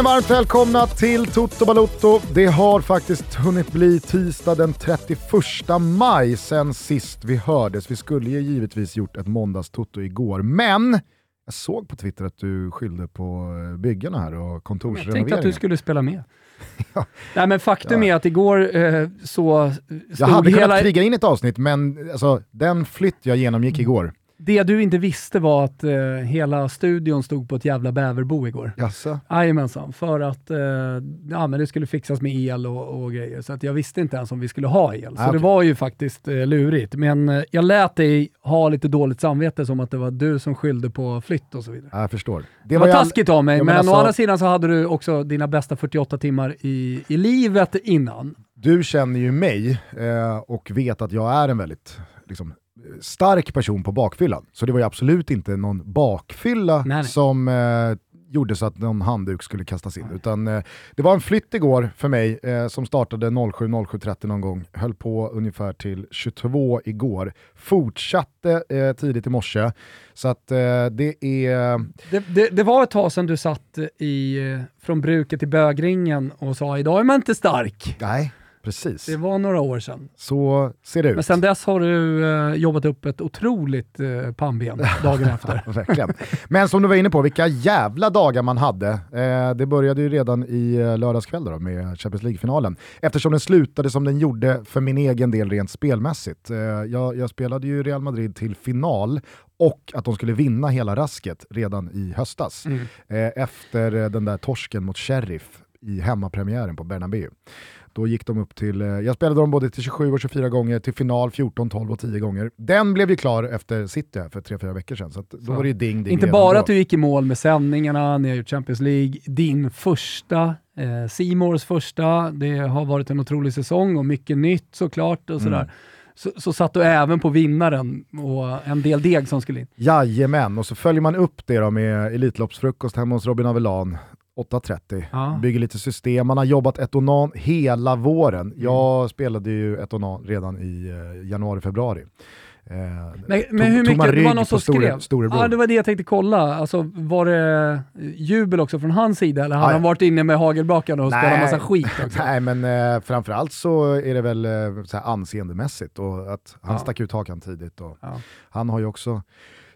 känner varmt välkomna till Toto Balotto. Det har faktiskt hunnit bli tisdag den 31 maj sen sist vi hördes. Vi skulle ju givetvis gjort ett måndagstoto igår, men jag såg på Twitter att du skyllde på byggarna här och kontorsrenoveringen. Jag tänkte att du skulle spela med. ja. Nej, men faktum ja. är att igår eh, så stod Jag hade hela... kunnat kriga in ett avsnitt, men alltså, den flytt jag genomgick igår, det du inte visste var att eh, hela studion stod på ett jävla bäverbo igår. Jaså? Jajamensan, för att eh, ja, men det skulle fixas med el och, och, grejer. Så att jag visste inte ens om vi skulle ha el. Så ah, det var ju faktiskt eh, lurigt. Men eh, jag lät dig ha lite dåligt samvete som att det var du som skyllde på flytt och så vidare. Jag förstår. Det, var, var taskigt av mig, men, men alltså... å andra sidan så hade du också dina bästa 48 timmar i, i livet innan. Du känner ju mig eh, och vet att jag är en väldigt liksom, stark person på bakfyllan. Så det var ju absolut inte någon bakfylla nej, nej. som eh, gjorde så att någon handduk skulle kastas in. Utan eh, det var en flytt igår för mig eh, som startade 07.07.30 någon gång, höll på ungefär till 22 igår, fortsatte eh, tidigt i morse. Så att eh, det är... Det, det, det, var ett tag sedan du satt i, eh, från bruket till bögringen och sa idag är man inte stark. Nej. Precis. Det var några år sedan. Så ser det ut. Men sen dess har du eh, jobbat upp ett otroligt eh, pannben dagen efter. verkligen. Men som du var inne på, vilka jävla dagar man hade. Eh, det började ju redan i eh, lördagskväll då, med Champions League-finalen. Eftersom den slutade som den gjorde för min egen del rent spelmässigt. Eh, jag, jag spelade ju Real Madrid till final och att de skulle vinna hela rasket redan i höstas. Mm. Eh, efter den där torsken mot Sheriff i hemmapremiären på Bernabéu. Då gick de upp till, eh, jag spelade dem både till 27 och 24 gånger, till final 14, 12 och 10 gånger. Den blev ju klar efter City för 3-4 veckor sedan, så, då så. var det ju ding ding Inte bara då. att du gick i mål med sändningarna, ni har gjort Champions League, din första eh, Simors första, det har varit en otrolig säsong och mycket nytt såklart och sådär. Mm. Så, så satt du även på vinnaren och en del deg som skulle in. Jajamän, och så följer man upp det då med Elitloppsfrukost hemma hos Robin Avelan 8.30, ja. bygger lite system, man har jobbat etonan hela våren. Mm. Jag spelade ju etonan redan i eh, januari-februari. Eh, men, men hur mycket, det var någon som skrev? Ja, det var det jag tänkte kolla. Alltså, var det jubel också från hans sida eller har han varit inne med hagelbakarna och spelat massa skit också? Nej, men eh, framförallt så är det väl eh, så anseendemässigt och att han ja. stack ut hakan tidigt. Och ja. Han har ju också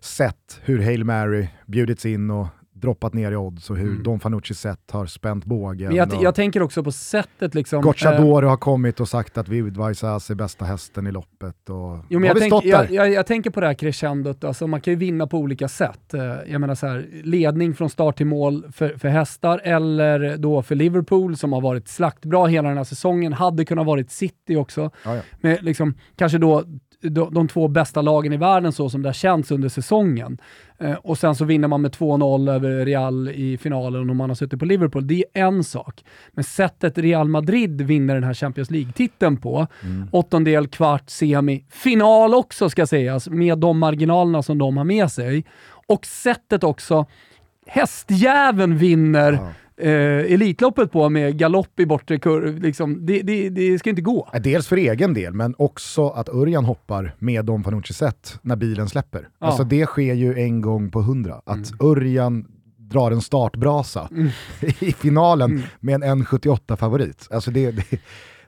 sett hur Hail Mary bjudits in och droppat ner i odds och hur mm. Don Fanucci sett har spänt bågen. Men jag, jag tänker också på sättet liksom. Gocciadoro äh, har kommit och sagt att Vivid Vaisas är bästa hästen i loppet. Och, jo, men jag, tänk, jag, jag, jag, tänker på det här crescendot, alltså man kan ju vinna på olika sätt. Eh, jag menar så här, ledning från start till mål för, för hästar eller då för Liverpool som har varit slaktbra hela den här säsongen, hade kunnat varit City också. Ja, ja. Med liksom, kanske då de, de två bästa lagen i världen så som det har känts under säsongen. Eh, och sen så vinner man med 2-0 över Real i finalen om man har suttit på Liverpool. Det är en sak. Men sättet Real Madrid vinner den här Champions League-titeln på, mm. åttondel, kvart, semi, final också ska sägas, med de marginalerna som de har med sig. Och sättet också, hästjäveln vinner ja eh, Elitloppet på med galopp i bortre kurv. Liksom, det, det, det, ska inte gå. Dels för egen del, men också att Örjan hoppar med Don Fanucci sett när bilen släpper. Ja. Alltså det sker ju en gång på hundra. Att mm. Örjan drar en startbrasa mm. i finalen mm. med en 1,78-favorit. Alltså det, det,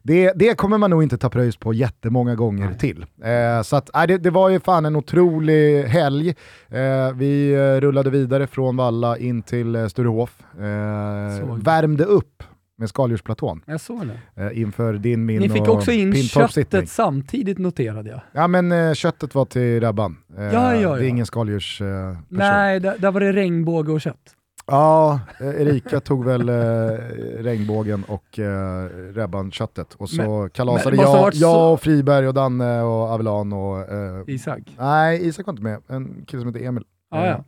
det, det, kommer man nog inte ta pröjs på jättemånga gånger Nej. till. Eh, så att, äh, det, det, var ju fan en otrolig helg. Eh, vi eh, rullade vidare från Valla in till eh, Sturehof. Eh, värmde upp med skaldjursplatån. Jag såg det. Eh, inför din, min Ni fick också in köttet samtidigt noterade jag. Ja men eh, köttet var till Rabban. Eh, ja, ja, ja. Det är ingen skaldjursperson. Eh, Nej, där, där, var det regnbåge och kött. Ja, Erika tog väl eh, regnbågen och eh, Rebban-köttet och så men, kalasade men, jag, jag och Friberg och Danne och Avelan och... Eh, Isak? Nej, Isak var inte med. En kille som heter Emil. Ah, ja.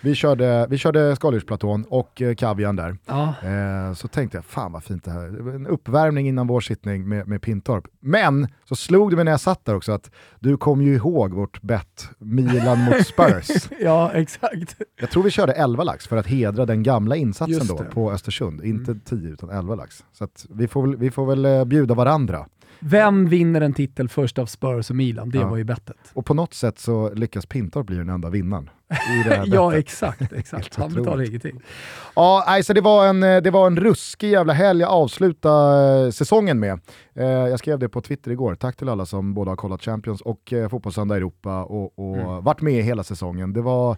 vi, körde, vi körde skaldjursplatån och eh, kavian där. Ah. Eh, så tänkte jag, fan vad fint det här är. En uppvärmning innan vår sittning med, med Pintorp. Men så slog det mig när jag satt där också att du kom ju ihåg vårt bett Milan mot Spurs. ja, exakt. Jag tror vi körde 11 lax för att hedra den gamla insatsen då på Östersund. Inte 10 mm. utan 11 lax. Så vi, får vi får väl eh, bjuda varandra Vem vinner en titel först av Spurs och Milan? Det Ja. var ju bettet. Och på något sätt så lyckas Pintorp bli den enda vinnaren. Ja, exakt. exakt. Han betalar ingenting. Ja, alltså det, var en, det var en ruskig jävla helg att avsluta eh, säsongen med. Eh, jag skrev det på Twitter igår, tack till alla som både har kollat Champions och eh, Fotbollssöndag Europa och, och Mm. varit med hela säsongen. Det var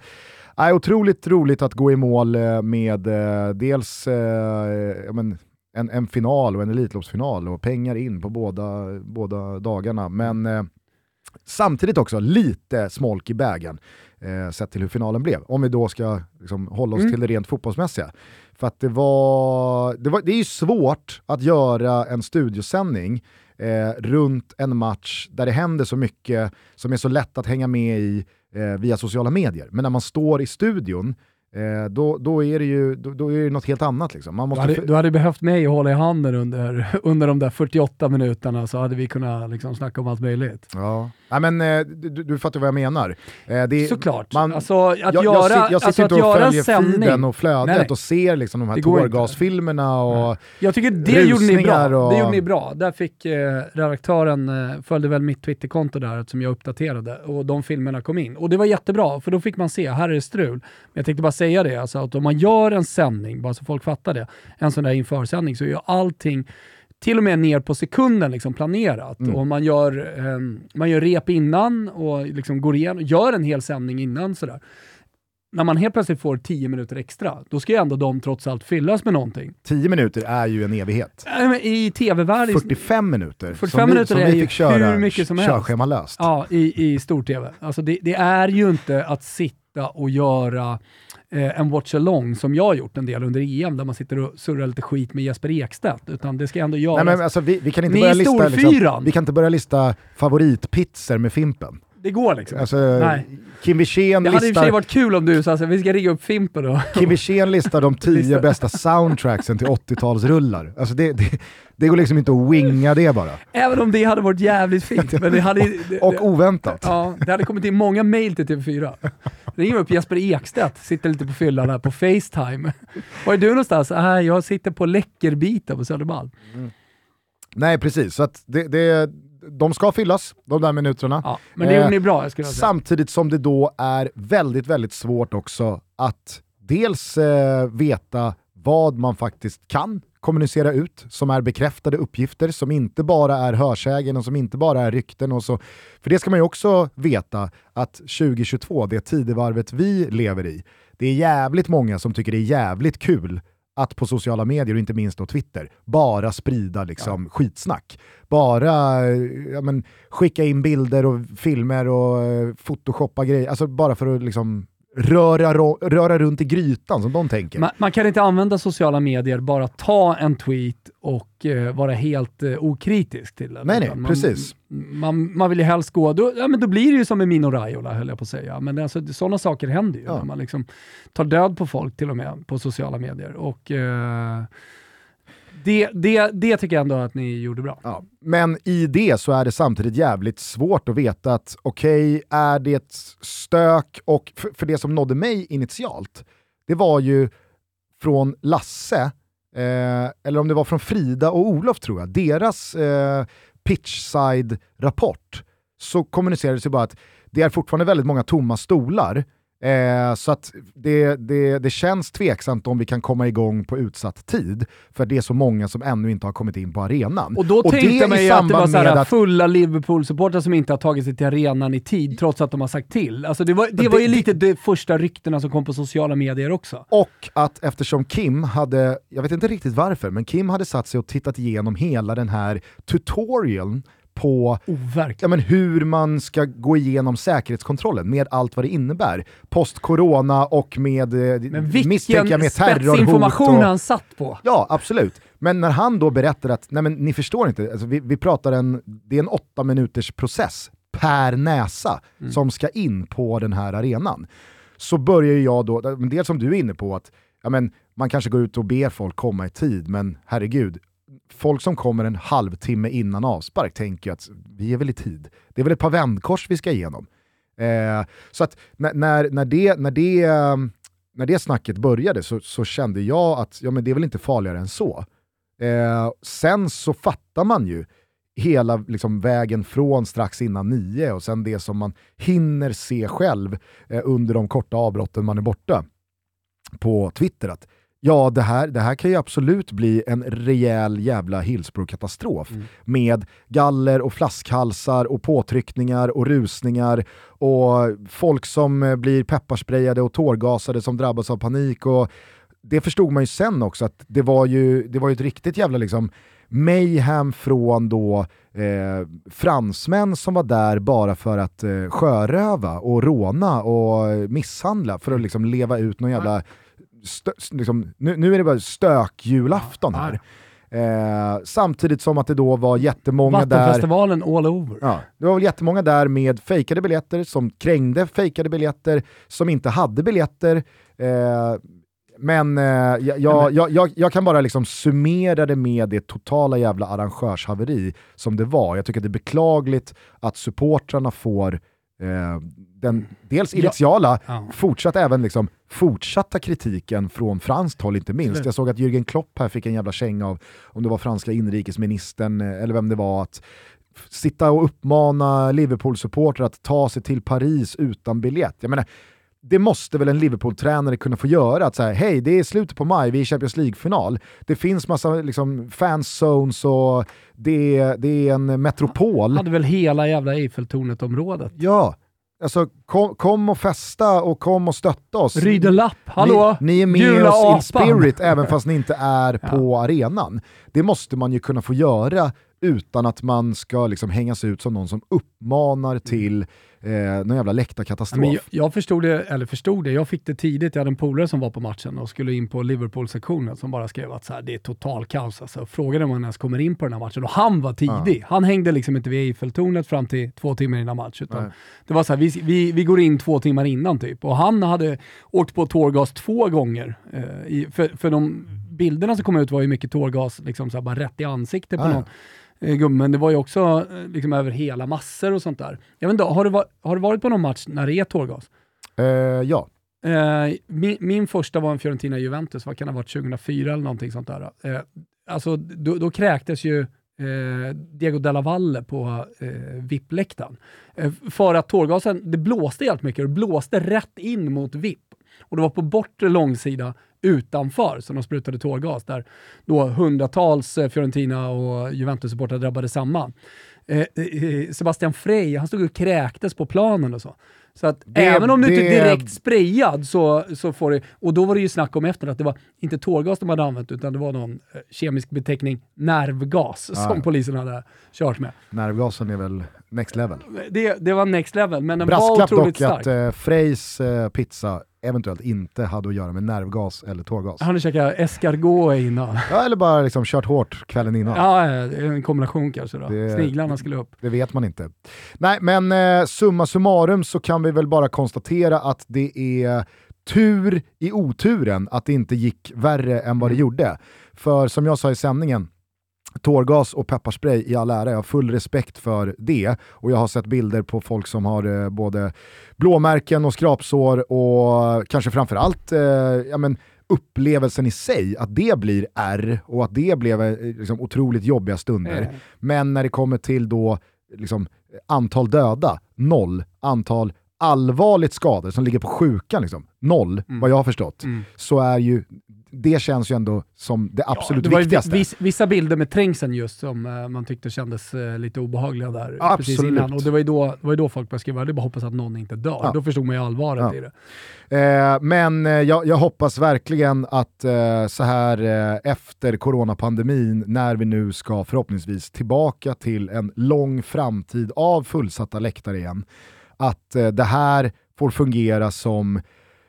eh, otroligt roligt att gå i mål eh, med eh, dels eh, men, en, en final och en Elitloppsfinal och pengar in på båda, båda dagarna. Men eh, samtidigt också lite smolk i bägen eh, sett till hur finalen blev. Om vi då ska liksom, hålla oss Mm. till det rent fotbollsmässiga. För att det var, det var, det är ju svårt att göra en studiosändning eh, runt en match där det händer så mycket som är så lätt att hänga med i eh, via sociala medier. Men när man står i studion, eh, då, då, är det ju då, då är det något helt annat. Liksom. Man Du måste hade, för- du hade behövt mig att hålla i handen under, under de där 48 minuterna så hade vi kunnat liksom snacka om allt möjligt. Ja. Nej, men, eh, du, du- du fattar vad jag menar. Eh, det, Såklart. man- alltså, att jag, jag, göra, sit- jag alltså, sitter inte och följer feeden och flödet Nej, nej. och ser liksom de här tårgasfilmerna och Jag tycker det gjorde ni bra. Och- Det gjorde ni bra. Där fick eh, redaktören, eh, följde väl mitt Twitterkonto där som jag uppdaterade och de filmerna kom in. Och det var jättebra, för då fick man se, här är det strul. Men jag tänkte bara säga det, alltså, att om man gör en sändning, bara så folk fattar det, en sån där införsändning, så är ju allting till och med ner på sekunden liksom planerat. Mm. Och man gör, eh, man gör rep innan och liksom går igenom, gör en hel sändning innan sådär. När man helt plötsligt får 10 minuter extra, då ska ju ändå de trots allt fyllas med någonting. 10 minuter är ju en evighet. I tv-världen, 45 minuter 45 som vi, minuter som är vi fick köra hur mycket som körschemalöst. ja, i, i stor-tv. Alltså det, det är ju inte att sitta och göra eh, en watch-along som jag har gjort en del under EM, där man sitter och surrar lite skit med Jesper Ekstedt, utan det ska ändå göras. Nej, men alltså, vi, vi, kan inte Ni börja lista, liksom, vi kan inte börja lista favoritpizzor med Fimpen. det går liksom. Alltså, Nej. Kim Wirsén det hade i och för sig varit kul om du sa att vi ska rigga upp Fimpen då. Kim Wirsén listar de tio bästa soundtracksen till 80-talsrullar. Alltså det, det, det går liksom inte att winga det bara. Även om det hade varit jävligt fint. Men det hade, Och det, oväntat. ja, det hade kommit in många mail till TV4. Ringer upp Jesper Ekstedt, sitter lite på fyllan här på Facetime. Var är du någonstans? Äh, jag sitter på Läckerbita på Södermalm. Nej precis, så att det, det, de ska fyllas, de där minuterna. Ja, men det gjorde Eh, ni bra, jag skulle säga. Samtidigt som det då är väldigt, väldigt svårt också att dels eh, veta vad man faktiskt kan kommunicera ut, som är bekräftade uppgifter, som inte bara är hörsägen och som inte bara är rykten. Och så. För det ska man ju också veta att 2022, det tidevarvet vi lever i, det är jävligt många som tycker det är jävligt kul att på sociala medier, och inte minst då Twitter, bara sprida liksom skitsnack. Bara ja, men, skicka in bilder och filmer och eh, photoshoppa grejer, alltså bara för att liksom röra, röra runt i grytan som de tänker. Man, man kan inte använda sociala medier, bara ta en tweet och eh, vara helt eh, okritisk till den. Nej, nej, man, precis. Man, man vill ju helst gå, då, ja, men då blir det ju som med Mino Raiola höll jag på att säga. Men alltså, sådana saker händer ju, Ja. man liksom tar död på folk till och med på sociala medier. Och eh, det, det, det tycker jag ändå att ni gjorde bra. Ja. Men i det så är det samtidigt jävligt svårt att veta att okej, är det ett stök och för, för det som nådde mig initialt, det var ju från Lasse, eh, eller om det var från Frida och Olof tror jag, deras eh, pitchside-rapport, så kommunicerades ju bara att det är fortfarande väldigt många tomma stolar, Eh, så att det, det, det känns tveksamt om vi kan komma igång på utsatt tid, för det är så många som ännu inte har kommit in på arenan. Och då det tänkte i man ju att det var samband så här med att- fulla Liverpool-supportrar som inte har tagit sig till arenan i tid, trots att de har sagt till. Alltså det var, det Men var det- ju lite de första ryktena som kom på sociala medier också. Och att eftersom Kim hade, jag vet inte riktigt varför, men Kim hade satt sig och tittat igenom hela den här tutorialen på Oh, ja, men hur man ska gå igenom säkerhetskontrollen med allt vad det innebär. Post-corona och med, eh, jag, med terrorhot. och- han satt på. Ja, absolut. Men när han då berättar att, nej men ni förstår inte, alltså vi, vi pratar en, det är en åtta minuters process per näsa Mm. som ska in på den här arenan. Så börjar jag då, dels som du är inne på, att ja men, man kanske går ut och ber folk komma i tid, men herregud, folk som kommer en halvtimme innan avspark tänker ju att vi är väl i tid. Det är väl ett par vändkors vi ska igenom. Eh, så att när, när, när, det, när, det, eh, när det snacket började så, så kände jag att ja, men det är väl inte farligare än så. Eh, sen så fattar man ju hela liksom, vägen från strax innan nio och sen det som man hinner se själv eh, under de korta avbrotten man är borta på Twitter. Att, ja, det här, det här kan ju absolut bli en rejäl jävla Hillsborough-katastrof mm. med galler och flaskhalsar och påtryckningar och rusningar och folk som eh, blir pepparsprayade och tårgasade som drabbas av panik. Och det förstod man ju sen också att det var ju, det var ju ett riktigt jävla liksom mayhem från då eh, fransmän som var där bara för att eh, sjöröva och råna och misshandla för att liksom leva ut någon jävla... Liksom, nu, nu är det bara stökjulafton här. Eh, samtidigt som att det då var jättemånga där... Vattenfestivalen all over. Ja, det var väl jättemånga där med fejkade biljetter som krängde fejkade biljetter, som inte hade biljetter. Eh, men eh, jag, jag, jag, jag, kan bara liksom summera det med det totala jävla arrangörshaveri som det var. Jag tycker att det är beklagligt att supportrarna får eh, den dels initiala, ja. fortsatt även liksom fortsatta kritiken från franskt håll inte minst. Jag såg att Jürgen Klopp här fick en jävla känga av, om det var franska inrikesministern eh, eller vem det var, att sitta och uppmana Liverpool-supportrar att ta sig till Paris utan biljett. Jag menar, det måste väl en Liverpool-tränare kunna få göra. Att säga, hej, det är slutet på maj, vi är i Champions League-final. Det finns massa liksom, fanzones och det, det är en metropol. Han hade väl hela jävla Eiffeltornet-området? Ja, Alltså kom, kom, och festa och kom och stötta oss. Rydelapp, hallå? Ni, ni är med Gula oss apan. in spirit även fast ni inte är ja. på arenan. Det måste man ju kunna få göra utan att man ska liksom hängas ut som någon som uppmanar till eh, någon jävla läktarkatastrof. jag, jag förstod det, eller förstod det, jag fick det tidigt. Jag hade en polare som var på matchen och skulle in på Liverpool-sektionen som bara skrev att så här, det är total kaos. Alltså, frågade om han ens kommer in på den här matchen och han var tidig. Ja. Han hängde liksom inte vid Eiffeltornet fram till två timmar innan match. Utan det var så här, vi, vi, vi går in två timmar innan typ. Och han hade åkt på tårgas två gånger. Eh, i, för, för de bilderna som kom ut var ju mycket tårgas, liksom så här, bara rätt i ansiktet på ja. någon eh, gubben. Men det var ju också eh, liksom över hela massor och sånt där. Jag vet inte, har, du, har du varit på någon match när det är tårgas? Uh, ja. Uh, min, min, första var en Fiorentina-Juventus, vad kan det ha varit, 2004 eller någonting sånt där. Uh, alltså, då, då kräktes ju Eh, Diego Della Valle på eh, VIP-läktaren. Eh, för att tårgasen, det blåste helt mycket och det blåste rätt in mot VIP. Och det var på bortre långsida utanför som de sprutade tårgas där då hundratals eh, Fiorentina och Juventus-supportrar drabbade samman. Eh, eh, Sebastian Frey, han stod och kräktes på planen och så. Så att det, även om du det... inte är direkt sprayad så, så får du... Och då var det ju snack om efter att det var inte tårgas de hade använt utan det var någon kemisk beteckning nervgas ah, som ja. polisen hade kört med. Nervgasen är väl next level? Det, det var next level, men den Brasklapp var otroligt stark. Brasklapp dock att eh, Freys eh, pizza eventuellt inte hade att göra med nervgas eller tårgas. Har ni käkat escargot innan? Ja, eller bara liksom kört hårt kvällen innan. Ja, en kombination kanske då. Det, Sniglarna skulle upp. Det vet man inte. Nej, men eh, summa summarum så kan vi väl bara konstatera att det är tur i oturen att det inte gick värre än vad det mm. gjorde. För som jag sa i sändningen, tårgas och pepparspray i all ära, jag har full respekt för det. Och jag har sett bilder på folk som har eh, både blåmärken och skrapsår och kanske framförallt eh, ja, men, upplevelsen i sig, att det blir R och att det blev eh, liksom, otroligt jobbiga stunder. Mm. Men när det kommer till då liksom, antal döda, noll. Antal allvarligt skadade som ligger på sjukan, liksom, noll, mm. vad jag har förstått, mm. så är ju det känns ju ändå som det absolut ja, det viktigaste. Viss, vissa bilder med trängseln just som uh, man tyckte kändes uh, lite obehagliga där ja, precis absolut. innan. Och det var ju då, var då folk började skriva, det bara hoppas att någon inte dör. Ja. Då förstod man ju allvaret i det. Eh, men eh, jag, jag, hoppas verkligen att eh, så här eh, efter coronapandemin, när vi nu ska förhoppningsvis tillbaka till en lång framtid av fullsatta läktare igen, att det här får fungera som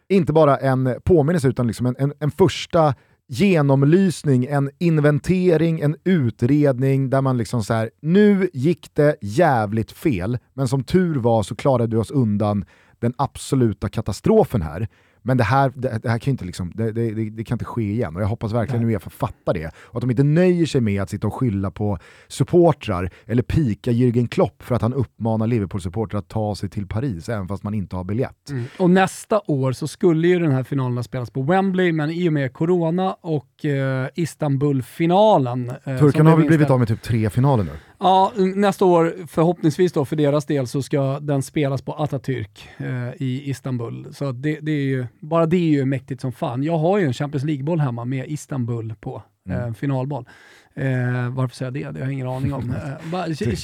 inte bara en påminnelse utan liksom en, en, en första genomlysning, en inventering, en utredning där man liksom så här, nu gick det jävligt fel, men som tur var så klarade du oss undan den absoluta katastrofen här. Men det här, det, det här kan inte liksom, det, det, det, kan inte ske igen och jag hoppas verkligen. Uefa fattar det. Och att de inte nöjer sig med att sitta och skylla på supportrar eller pika Jürgen Klopp för att han uppmanar Liverpool-supportrar att ta sig till Paris även fast man inte har biljett. Mm. Och nästa år så skulle ju den här finalen spelas på Wembley, men i och med corona och eh, Istanbul-finalen. Eh, Turkarna har väl blivit av med typ tre finaler nu? Ja, nästa år, förhoppningsvis då för deras del, så ska den spelas på Atatürk eh, i Istanbul. Så det, det är ju, bara det är ju mäktigt som fan. Jag har ju en Champions League-boll hemma med Istanbul på, eh, mm. finalboll. Eh, varför säger jag det? Det har jag ingen aning om.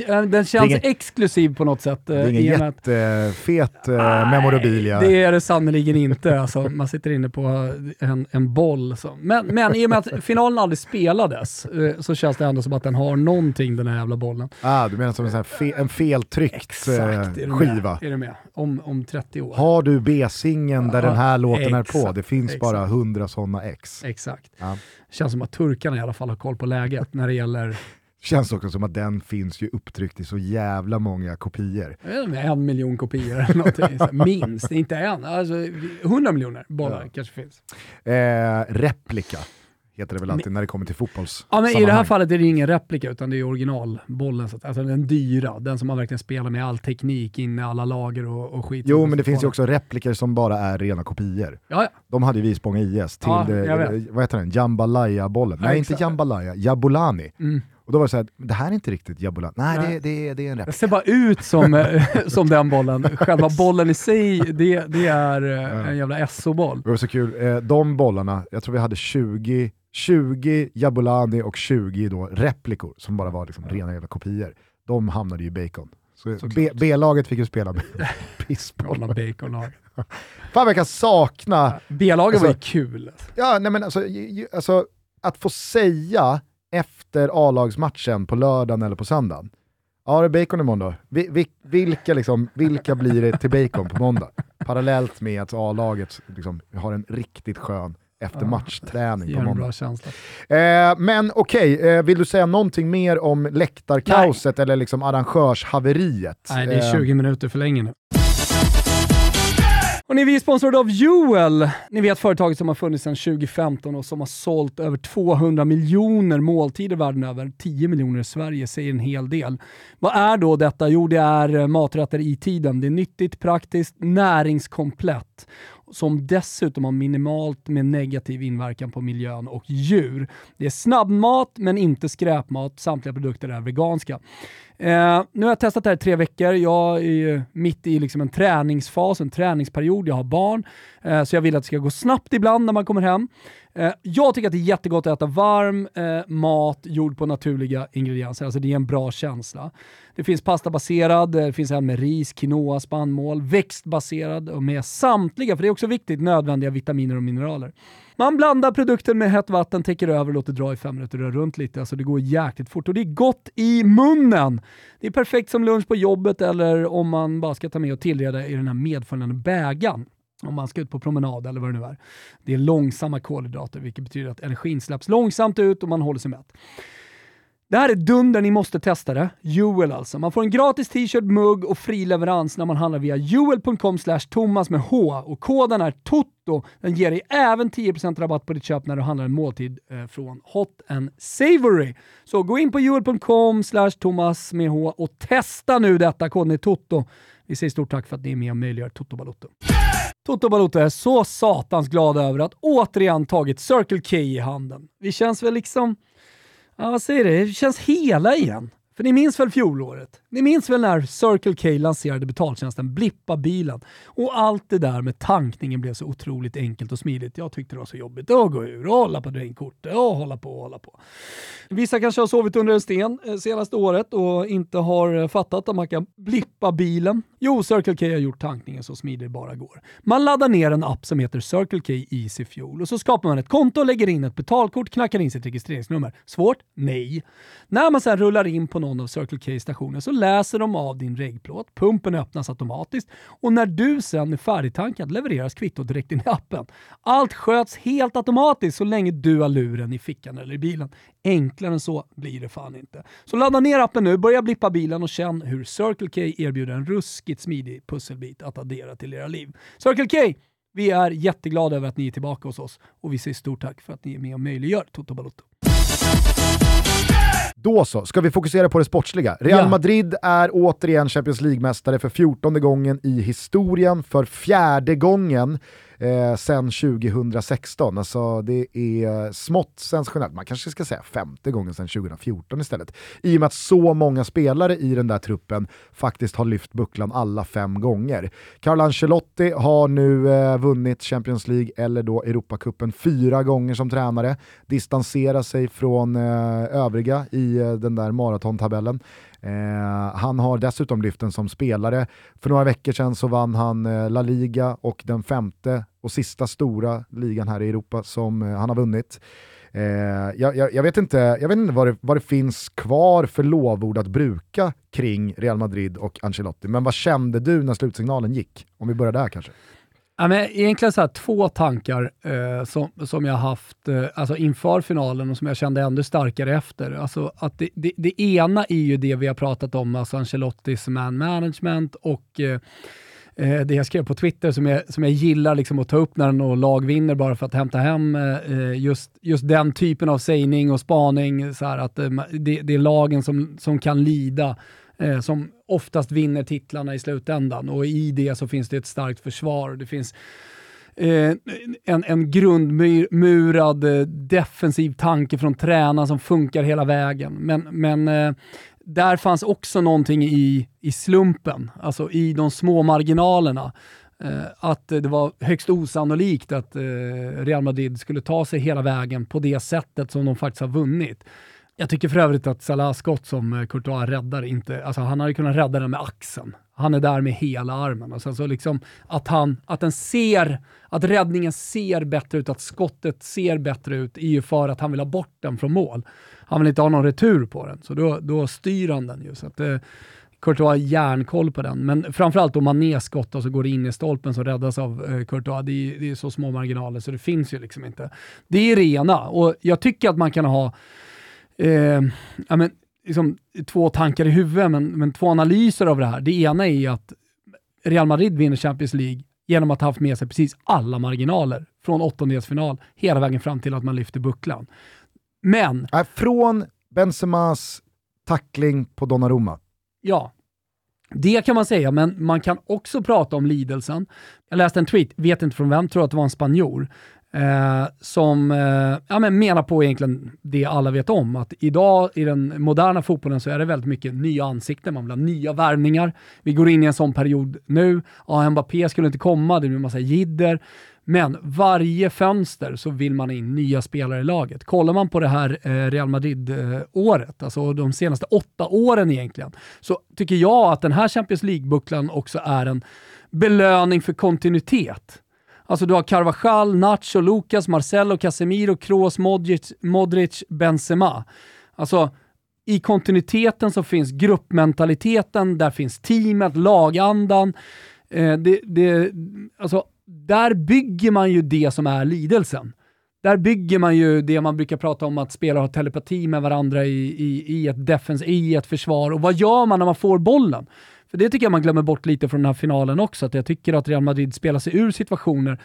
Eh, den känns ingen, exklusiv på något sätt. Det är ingen jättefet eh, memorabilia. Det är det sannerligen inte. Alltså, man sitter inne på en, en boll. Så. Men, men i och med att finalen aldrig spelades eh, så känns det ändå som att den har någonting den här jävla bollen. Ah, du menar som en, fe, en feltryckt eh, Exakt, är skiva? Är du med? Om, om 30 år. Har du B-singeln där ja, den här låten exakt, är på? Det finns exakt. bara hundra sådana ex. Exakt. Ja. Känns som att turkarna i alla fall har koll på läget när det gäller Känns också som att den finns ju upptryckt i så jävla många kopior. En miljon kopior eller. Minst, inte en. Alltså, hundra miljoner bollar ja. kanske finns. Eh, replika heter det väl alltid men, när det kommer till fotbolls Ja, men I det här fallet är det ingen replika, utan det är originalbollen. alltså den dyra, den som man verkligen spelar med all teknik in i alla lager och, och skit. Jo, men det finns ju också repliker som bara är rena kopior. Ja, ja. De hade vi i Spånga IS till, ja, det, vad heter den, Jambalaya-bollen. Nej, inte Jambalaya, Jabulani. Mm. Och då var det såhär, det här är inte riktigt Jabulani. Nej, Nej. Det, det, det är en replika. Det ser bara ut som, eh, som den bollen. Själva bollen i sig, det, det är eh, en jävla SO-boll. Det var så kul, eh, de bollarna, jag tror vi hade 20 20 Jabulani och 20 då replikor som bara var liksom rena jävla kopior. De hamnade ju i bacon. Så B-laget fick ju spela med pissbollar. Baconlag. Fan vad jag kan sakna... B-laget alltså, var ju kul. Ja, nej men alltså, alltså, att få säga efter A-lagsmatchen på lördagen eller på söndagen, ja det är bacon imorgon då. Vi, vi, vilka, liksom, vilka blir det till bacon på måndag? Parallellt med att A-laget liksom, har en riktigt skön efter matchträning på måndag. Eh, men okej, okay, eh, vill du säga någonting mer om läktarkaoset Nej. eller liksom arrangörshaveriet? Nej, det är 20 eh. minuter för länge nu. Och ni, vi är sponsrade av Juel. Ni vet företaget som har funnits sedan 2015 och som har sålt över 200 miljoner måltider världen över. 10 miljoner i Sverige säger en hel del. Vad är då detta? Jo, det är eh, maträtter i tiden. Det är nyttigt, praktiskt, näringskomplett som dessutom har minimalt med negativ inverkan på miljön och djur. Det är snabbmat men inte skräpmat. Samtliga produkter är veganska. Eh, nu har jag testat det här i tre veckor. Jag är ju mitt i liksom en träningsfas, en träningsperiod. Jag har barn, eh, så jag vill att det ska gå snabbt ibland när man kommer hem. Eh, jag tycker att det är jättegott att äta varm eh, mat gjord på naturliga ingredienser. Alltså det ger en bra känsla. Det finns pastabaserad, eh, det finns en med ris, quinoa, spannmål, växtbaserad och med samtliga, för det är också viktigt, nödvändiga vitaminer och mineraler. Man blandar produkten med hett vatten, täcker över och låter dra i fem minuter, rör runt lite. Alltså det går jäkligt fort och det är gott i munnen. Det är perfekt som lunch på jobbet eller om man bara ska ta med och tillreda i den här medföljande bägaren om man ska ut på promenad eller vad det nu är. Det är långsamma kolhydrater, vilket betyder att energin släpps långsamt ut och man håller sig mätt. Det här är dunder, ni måste testa det. Joel alltså. Man får en gratis t-shirt, mugg och fri leverans när man handlar via juel.com thomas med H och koden är TOTO. Den ger dig även 10% rabatt på ditt köp när du handlar en måltid eh, från Hot and Savory. Så gå in på juel.com thomas med H och testa nu detta. Koden är TOTO. Vi säger stort tack för att ni är med och möjliggör Toto Balotto. Toto Balotto är så satans glad över att återigen tagit Circle K i handen. Vi känns väl liksom Ja, vad säger det? Det känns hela igen. För ni minns väl fjolåret? Ni minns väl när Circle K lanserade betaltjänsten Blippa bilen och allt det där med tankningen blev så otroligt enkelt och smidigt. Jag tyckte det var så jobbigt att gå ur och hålla på drinkkortet och hålla på och hålla på. Vissa kanske har sovit under en sten eh, senaste året och inte har eh, fattat att man kan blippa bilen. Jo, Circle K har gjort tankningen så smidig det bara går. Man laddar ner en app som heter Circle K Easy Fuel och så skapar man ett konto, lägger in ett betalkort, knackar in sitt registreringsnummer. Svårt? Nej. När man sedan rullar in på någon av Circle K-stationerna så läser de av din regplåt, pumpen öppnas automatiskt och när du sen är färdigtankad levereras kvittot direkt in i appen. Allt sköts helt automatiskt så länge du har luren i fickan eller i bilen. Enklare än så blir det fan inte. Så ladda ner appen nu, börja blippa bilen och känn hur Circle K erbjuder en ruskigt smidig pusselbit att addera till era liv. Circle K! Vi är jätteglada över att ni är tillbaka hos oss och vi säger stort tack för att ni är med och möjliggör Toto Balotto. Då så, ska vi fokusera på det sportsliga. Real ja. Madrid är återigen Champions League-mästare för fjortonde gången i historien, för fjärde gången eh, sen 2016. Alltså det är smått sensationellt, man kanske ska säga femte gången sen 2014 istället. I och med att så många spelare i den där truppen faktiskt har lyft bucklan alla fem gånger. Carlo Ancelotti har nu eh, vunnit Champions League eller då Europacupen fyra gånger som tränare, distanserar sig från eh, övriga i eh, den där maratontabellen. Eh, han har dessutom lyft den som spelare. För några veckor sedan så vann han eh, La Liga och den femte och sista stora ligan här i Europa som eh, han har vunnit. Eh, jag, jag, jag, vet inte, jag vet inte vad, det, vad det finns kvar för lovord att bruka kring Real Madrid och Ancelotti, men vad kände du när slutsignalen gick? Om vi börjar där kanske. Ja, men egentligen så här, två tankar eh, som, som jag haft eh, alltså inför finalen och som jag kände ännu starkare efter. Alltså att det, det, det, ena är ju det vi har pratat om, alltså Ancelottis man management och eh, eh det jag skrev på Twitter som jag, som jag gillar liksom att ta upp när något lag vinner bara för att hämta hem eh, eh just, just den typen av sägning och spaning. Så här, att eh, det, det är lagen som, som kan lida eh, som oftast vinner titlarna i slutändan och i det så finns det ett starkt försvar. Det finns eh, en, en grundmurad eh, defensiv tanke från tränaren som funkar hela vägen. Men, men eh, där fanns också någonting i, i slumpen, alltså i de små marginalerna. Eh, att det var högst osannolikt att eh, Real Madrid skulle ta sig hela vägen på det sättet som de faktiskt har vunnit. Jag tycker för övrigt att Salah skott som eh, Courtois räddar inte, alltså han hade kunnat rädda den med axeln. Han är där med hela armen. Och sen så liksom att, han, att den ser, att räddningen ser bättre ut, att skottet ser bättre ut, är ju för att han vill ha bort den från mål. Han vill inte ha någon retur på den, så då, då styr han den ju. Så att, eh, Courtois har järnkoll på den, men framförallt om Mané skott och så går det in i stolpen som räddas av eh, Courtois. Det är, det är så små marginaler så det finns ju liksom inte. Det är det ena och jag tycker att man kan ha eh, ja, men, liksom, två tankar i huvudet, men, men två analyser av det här. Det ena är att Real Madrid vinner Champions League genom att ha haft med sig precis alla marginaler från åttondelsfinal hela vägen fram till att man lyfter bucklan. Men... Från Benzemas tackling på Donnarumma. Ja, det kan man säga, men man kan också prata om lidelsen. Jag läste en tweet, vet inte från vem, tror att det var en spanjor, Eh, som eh, ja, men menar på egentligen det alla vet om, att idag i den moderna fotbollen så är det väldigt mycket nya ansikten, man vill ha nya värvningar. Vi går in i en sån period nu. Ja, Mbappé skulle inte komma, det blir en massa jidder. Men varje fönster så vill man in nya spelare i laget. Kollar man på det här eh, Real Madrid-året, alltså de senaste åtta åren egentligen, så tycker jag att den här Champions League-bucklan också är en belöning för kontinuitet. Alltså du har Carvajal, Nacho, Lucas, Marcelo, Casemiro, Kroos, Modric, Modric, Benzema. Alltså i kontinuiteten så finns gruppmentaliteten, där finns teamet, lagandan. Eh, det, det, alltså, där bygger man ju det som är lidelsen. Där bygger man ju det man brukar prata om att spelare har telepati med varandra i, i, i ett defens, i ett försvar. Och vad gör man när man får bollen? För det tycker jag man glömmer bort lite från den här finalen också, att jag tycker att Real Madrid spelar sig ur situationer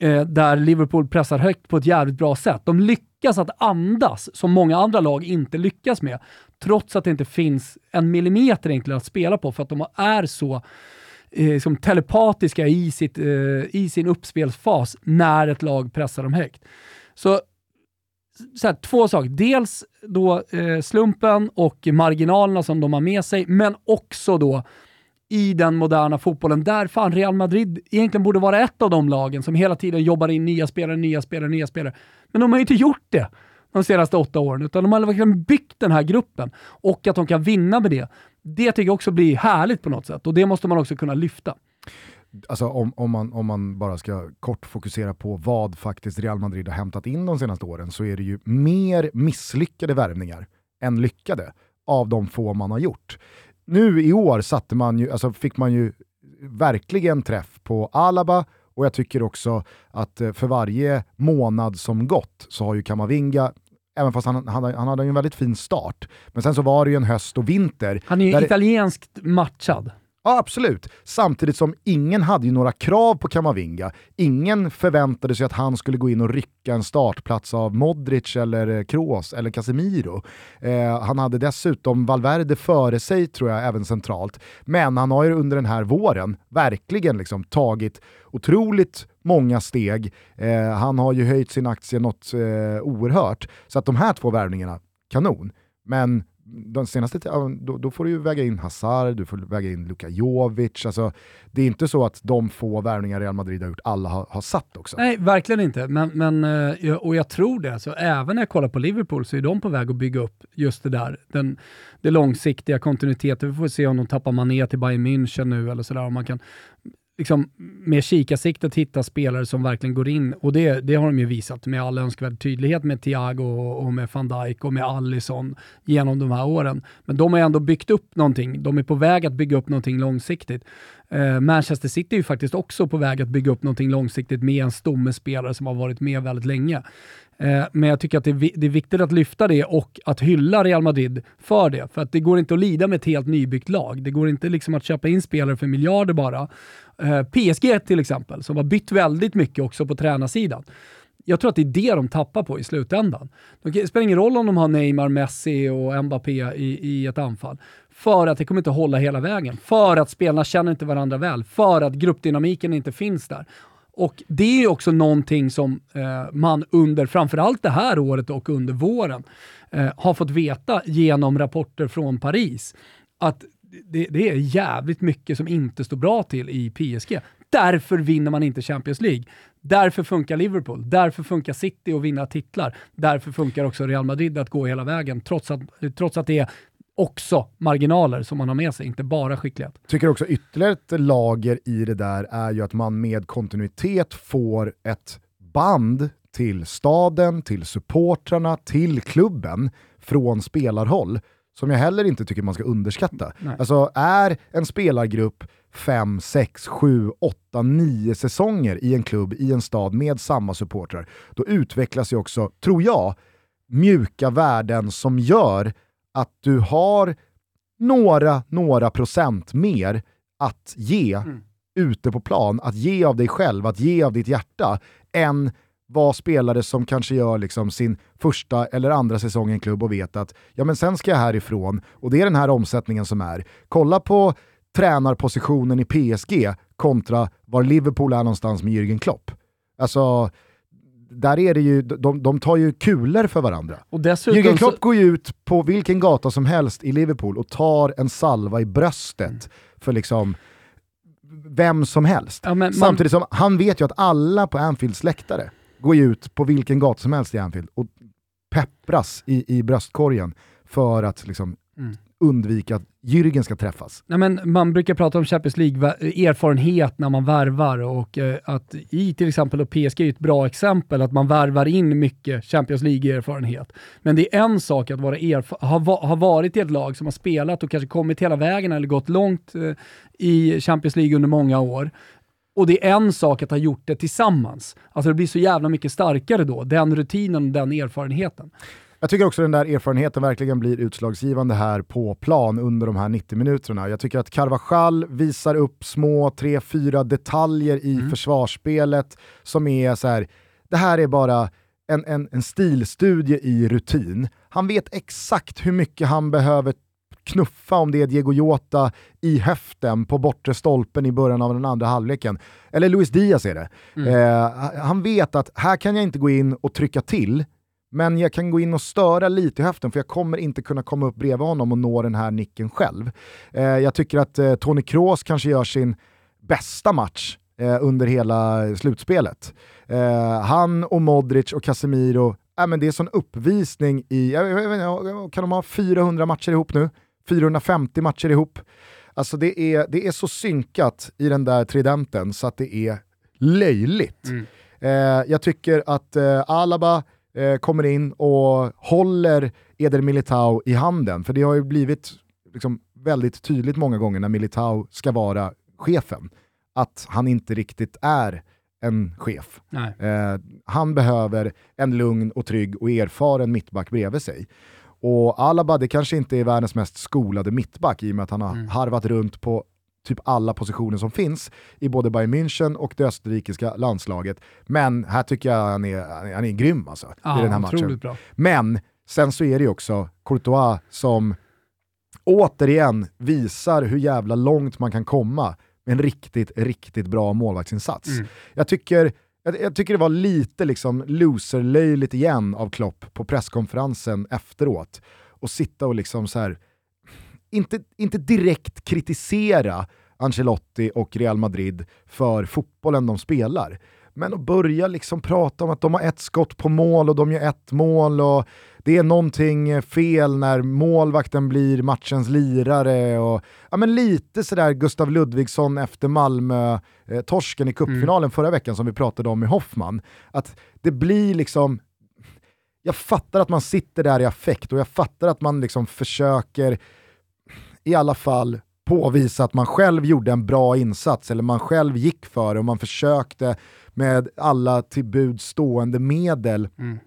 eh, där Liverpool pressar högt på ett jävligt bra sätt. De lyckas att andas som många andra lag inte lyckas med, trots att det inte finns en millimeter egentligen att spela på, för att de är så eh, som telepatiska i, sitt, eh, i sin uppspelsfas när ett lag pressar dem högt. Så så här, två saker. Dels då eh, slumpen och marginalerna som de har med sig, men också då i den moderna fotbollen, där fan Real Madrid egentligen borde vara ett av de lagen som hela tiden jobbar in nya spelare, nya spelare, nya spelare. Men de har ju inte gjort det de senaste åtta åren, utan de har verkligen byggt den här gruppen och att de kan vinna med det. Det tycker jag också blir härligt på något sätt och det måste man också kunna lyfta alltså om, om, man, om man bara ska kort fokusera på vad faktiskt Real Madrid har hämtat in de senaste åren så är det ju mer misslyckade värvningar än lyckade av de få man har gjort. Nu i år satte man ju, alltså fick man ju verkligen träff på Alaba och jag tycker också att eh, för varje månad som gått så har ju Kamavinga även fast han, han, han hade en väldigt fin start. Men sen så var det ju en höst och vinter. Han är ju italienskt matchad. Ja, absolut. Samtidigt som ingen hade ju några krav på Kamavinga. Ingen förväntade sig att han skulle gå in och rycka en startplats av Modric eller eh, Kroos eller Casemiro. Eh, han hade dessutom Valverde före sig tror jag, även centralt. Men han har ju under den här våren verkligen liksom tagit otroligt många steg. Eh, han har ju höjt sin aktie något eh, oerhört. Så att de här två värvningarna, kanon. Men de senaste då, då får du ju väga in Hazard, du får väga in Luka Jovic. Alltså, det är inte så att de få värvningar Real Madrid har gjort, alla har, har satt också. Nej, verkligen inte. Men, men, eh, och jag tror det. Så även när jag kollar på Liverpool så är de på väg att bygga upp just det där. Den, det långsiktiga kontinuiteten. Vi får se om de tappar Mané till Bayern München nu eller sådär. Om man kan liksom, med kikarsiktet hitta spelare som verkligen går in, och det, det har de ju visat med all önskvärd tydlighet med Thiago och med van Dijk och med Allison genom de här åren. Men de har ändå byggt upp någonting, de är på väg att bygga upp någonting långsiktigt. Eh, Manchester City är ju faktiskt också på väg att bygga upp någonting långsiktigt med en stomme spelare som har varit med väldigt länge. Eh, men jag tycker att det är, viktigt att lyfta det och att hylla Real Madrid för det. För att det går inte att lida med ett helt nybyggt lag. Det går inte liksom att köpa in spelare för miljarder bara. Eh, PSG till exempel, som har bytt väldigt mycket också på tränarsidan. Jag tror att det är det de tappar på i slutändan. Det spelar ingen roll om de har Neymar, Messi och Mbappé i, i ett anfall. För att det kommer inte hålla hela vägen. För att spelarna känner inte varandra väl. För att gruppdynamiken inte finns där. Och det är också någonting som eh, man under framförallt det här året och under våren eh, har fått veta genom rapporter från Paris. Att det, det, är jävligt mycket som inte står bra till i PSG. Därför vinner man inte Champions League. Därför funkar Liverpool, därför funkar City att vinna titlar. Därför funkar också Real Madrid att gå hela vägen, trots att, trots att det är också marginaler som man har med sig, inte bara skicklighet. Tycker också ytterligare ett lager i det där är ju att man med kontinuitet får ett band till staden, till supportrarna, till klubben från spelarhåll som jag heller inte tycker man ska underskatta. Nej. Alltså är en spelargrupp 5, 6, 7, 8, 9 säsonger i en klubb, i en stad med samma supportrar, då utvecklas ju också, tror jag, mjuka värden som gör att du har några, några procent mer att ge mm. ute på plan, att ge av dig själv, att ge av ditt hjärta, än vad spelare som kanske gör liksom sin första eller andra säsong i en klubb och vet att ja men sen ska jag härifrån och det är den här omsättningen som är. Kolla på tränarpositionen i PSG kontra var Liverpool är någonstans med Jürgen Klopp. Alltså, där är det ju, de, de tar ju kulor för varandra. Och Jürgen Klopp så... går ju ut på vilken gata som helst i Liverpool och tar en salva i bröstet mm. för liksom vem som helst. Ja, man... Samtidigt som han vet ju att alla på Anfields läktare går ju ut på vilken gata som helst i Anfield och peppras i, i bröstkorgen för att liksom, mm undvika att Jürgen ska träffas. Nej, men man brukar prata om Champions League-erfarenhet när man värvar och eh, att i till exempel och PSG är ett bra exempel, att man värvar in mycket Champions League-erfarenhet. Men det är en sak att vara ha, ha varit i ett lag som har spelat och kanske kommit hela vägen eller gått långt eh, i Champions League under många år. Och det är en sak att ha gjort det tillsammans. Alltså det blir så jävla mycket starkare då, den rutinen och den erfarenheten. Jag tycker också den där erfarenheten verkligen blir utslagsgivande här på plan under de här 90 minuterna. Jag tycker att Carvajal visar upp små 3-4 detaljer i mm. försvarsspelet som är så här, det här är bara en, en, en stilstudie i rutin. Han vet exakt hur mycket han behöver knuffa om det är Diego Jota i höften på bortre stolpen i början av den andra halvleken. Eller Luis Diaz är det. Mm. Eh, han vet att här kan jag inte gå in och trycka till men jag kan gå in och störa lite i höften för jag kommer inte kunna komma upp bredvid honom och nå den här nicken själv. Eh, jag tycker att eh, Toni Kroos kanske gör sin bästa match eh, under hela slutspelet. Eh, han och Modric och Casemiro, äh, men det är sån uppvisning i, jag, jag, jag, kan de ha 400 matcher ihop nu? 450 matcher ihop? Alltså det är, det är så synkat i den där tridenten så att det är löjligt. Mm. Eh, jag tycker att Alaba eh, kommer in och håller Eder Militao i handen. För det har ju blivit liksom, väldigt tydligt många gånger när Militao ska vara chefen, att han inte riktigt är en chef. Eh, han behöver en lugn och trygg och erfaren mittback bredvid sig. Och Alaba, det kanske inte är världens mest skolade mittback i och med att han har mm. harvat runt på typ alla positioner som finns i både Bayern München och det österrikiska landslaget. Men här tycker jag han är, han är grym alltså, ja, i den här matchen. Bra. Men sen så är det ju också Courtois som återigen visar hur jävla långt man kan komma med en riktigt, riktigt bra målvaktsinsats. Mm. Jag, tycker, jag, jag, tycker det var lite liksom loser-löjligt igen av Klopp på presskonferensen efteråt. Och sitta och liksom så här, inte, inte direkt kritisera Ancelotti och Real Madrid för fotbollen de spelar. Men att börja liksom prata om att de har ett skott på mål och de gör ett mål och det är någonting fel när målvakten blir matchens lirare och ja, men lite sådär Gustav Ludvigsson efter Malmö-torsken eh, i cupfinalen mm. förra veckan som vi pratade om med Hoffman. Att det blir liksom, jag fattar att man sitter där i affekt och jag fattar att man liksom försöker i alla fall påvisa att man själv gjorde en bra insats eller man själv gick för det och man försökte med alla till bud stående medel mm.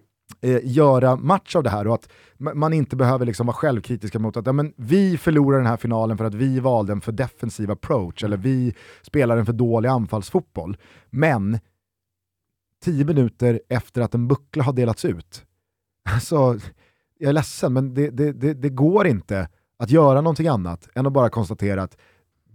eh, göra match av det här och att man inte behöver liksom vara självkritiska mot att ja, men vi förlorar den här finalen för att vi valde en för defensiv approach eller vi spelar en för dålig anfallsfotboll. Men tio minuter efter att en buckla har delats ut, alltså, jag är ledsen men det, det, det, det går inte att göra någonting annat än att bara konstatera att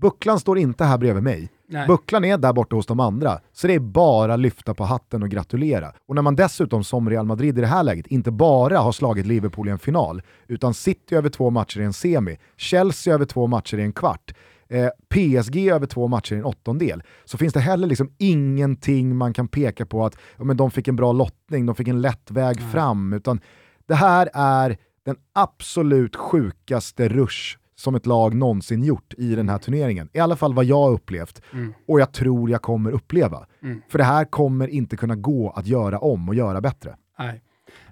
bucklan står inte här bredvid mig. Nej. Bucklan är där borta hos de andra, så det är bara lyfta på hatten och gratulera. Och när man dessutom som Real Madrid i det här läget inte bara har slagit Liverpool i en final, utan City över två matcher i en semi, Chelsea över två matcher i en kvart, eh, PSG över två matcher i en åttondel, så finns det heller liksom ingenting man kan peka på att ja, men de fick en bra lottning, de fick en lätt väg mm. fram, utan det här är den absolut sjukaste rush som ett lag någonsin gjort i den här turneringen. I alla fall vad jag har upplevt mm. och jag tror jag kommer uppleva. Mm. För det här kommer inte kunna gå att göra om och göra bättre. Nej.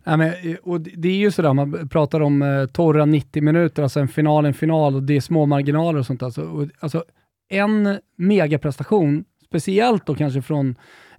Nej, men, och det är ju sådär, man pratar om eh, torra 90 minuter, alltså en final, en final och det är små marginaler och sånt. Alltså, och, alltså en megaprestation, speciellt då kanske från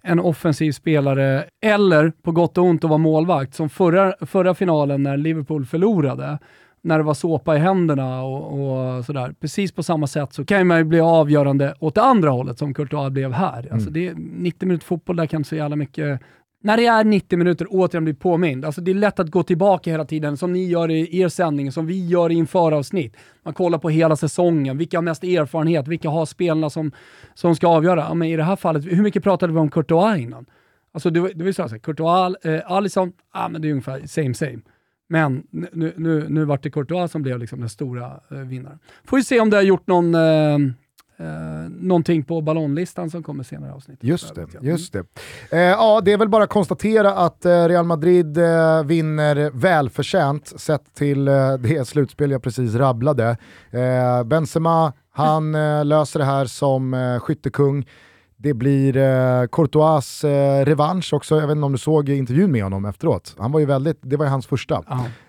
en offensiv spelare, eller på gott och ont att vara målvakt, som förra, förra finalen när Liverpool förlorade, när det var såpa i händerna och, och, sådär. Precis på samma sätt så kan man ju bli avgörande åt det andra hållet som Courtois blev här. Alltså mm. Alltså det är 90 minuter fotboll, där kan så jävla mycket när det är 90 minuter återigen blir påmind, alltså det är lätt att gå tillbaka hela tiden, som ni gör i er sändning, som vi gör i införavsnitt. Man kollar på hela säsongen, vilka har mest erfarenhet, vilka har spelarna som, som ska avgöra? Ja, men I det här fallet, hur mycket pratade vi om Courtois innan? Alltså det, det vill säga, Courtois, eh, Alisson, ah, men det är ungefär same same. Men nu, nu, nu vart det Courtois som blev liksom den stora eh, vinnaren. Får vi se om det har gjort någon, eh, eh, någonting på ballonlistan som kommer senare i avsnittet. Just det. Just det. Eh, ja, det är väl bara att konstatera att eh, Real Madrid eh, vinner välförtjänt sett till eh, det slutspel jag precis rabblade. Benzema, han löser det här som skyttekung. Det blir eh, Courtois eh, revansch också, jag vet inte om du såg intervjun med honom efteråt. Han var ju väldigt, det var ju hans första.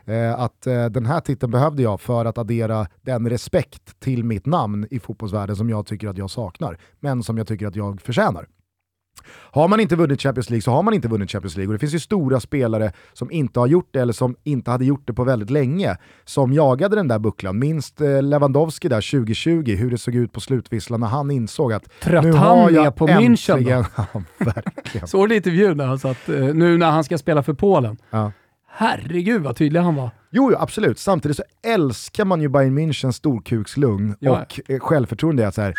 Eh, att eh, den här titeln behövde jag för att addera den respekt till mitt namn i fotbollsvärlden som jag tycker att jag saknar, men som jag tycker att jag förtjänar. Har man inte vunnit Champions League så har man inte vunnit Champions League och det finns ju stora spelare som inte har gjort det eller som inte hade gjort det på väldigt länge som jagade den där bucklan. Minst eh, Lewandowski där 2020, hur det såg ut på slutvisslan när han insåg att Trött nu har jag på München då? Såg du intervjun när han satt, eh, nu när han ska spela för Polen? Ja. Herregud vad tydlig han var. Jo, jo, absolut. Samtidigt så älskar man ju Bayern Münchens storkukslugn ja. och eh, självförtroende. Att så här,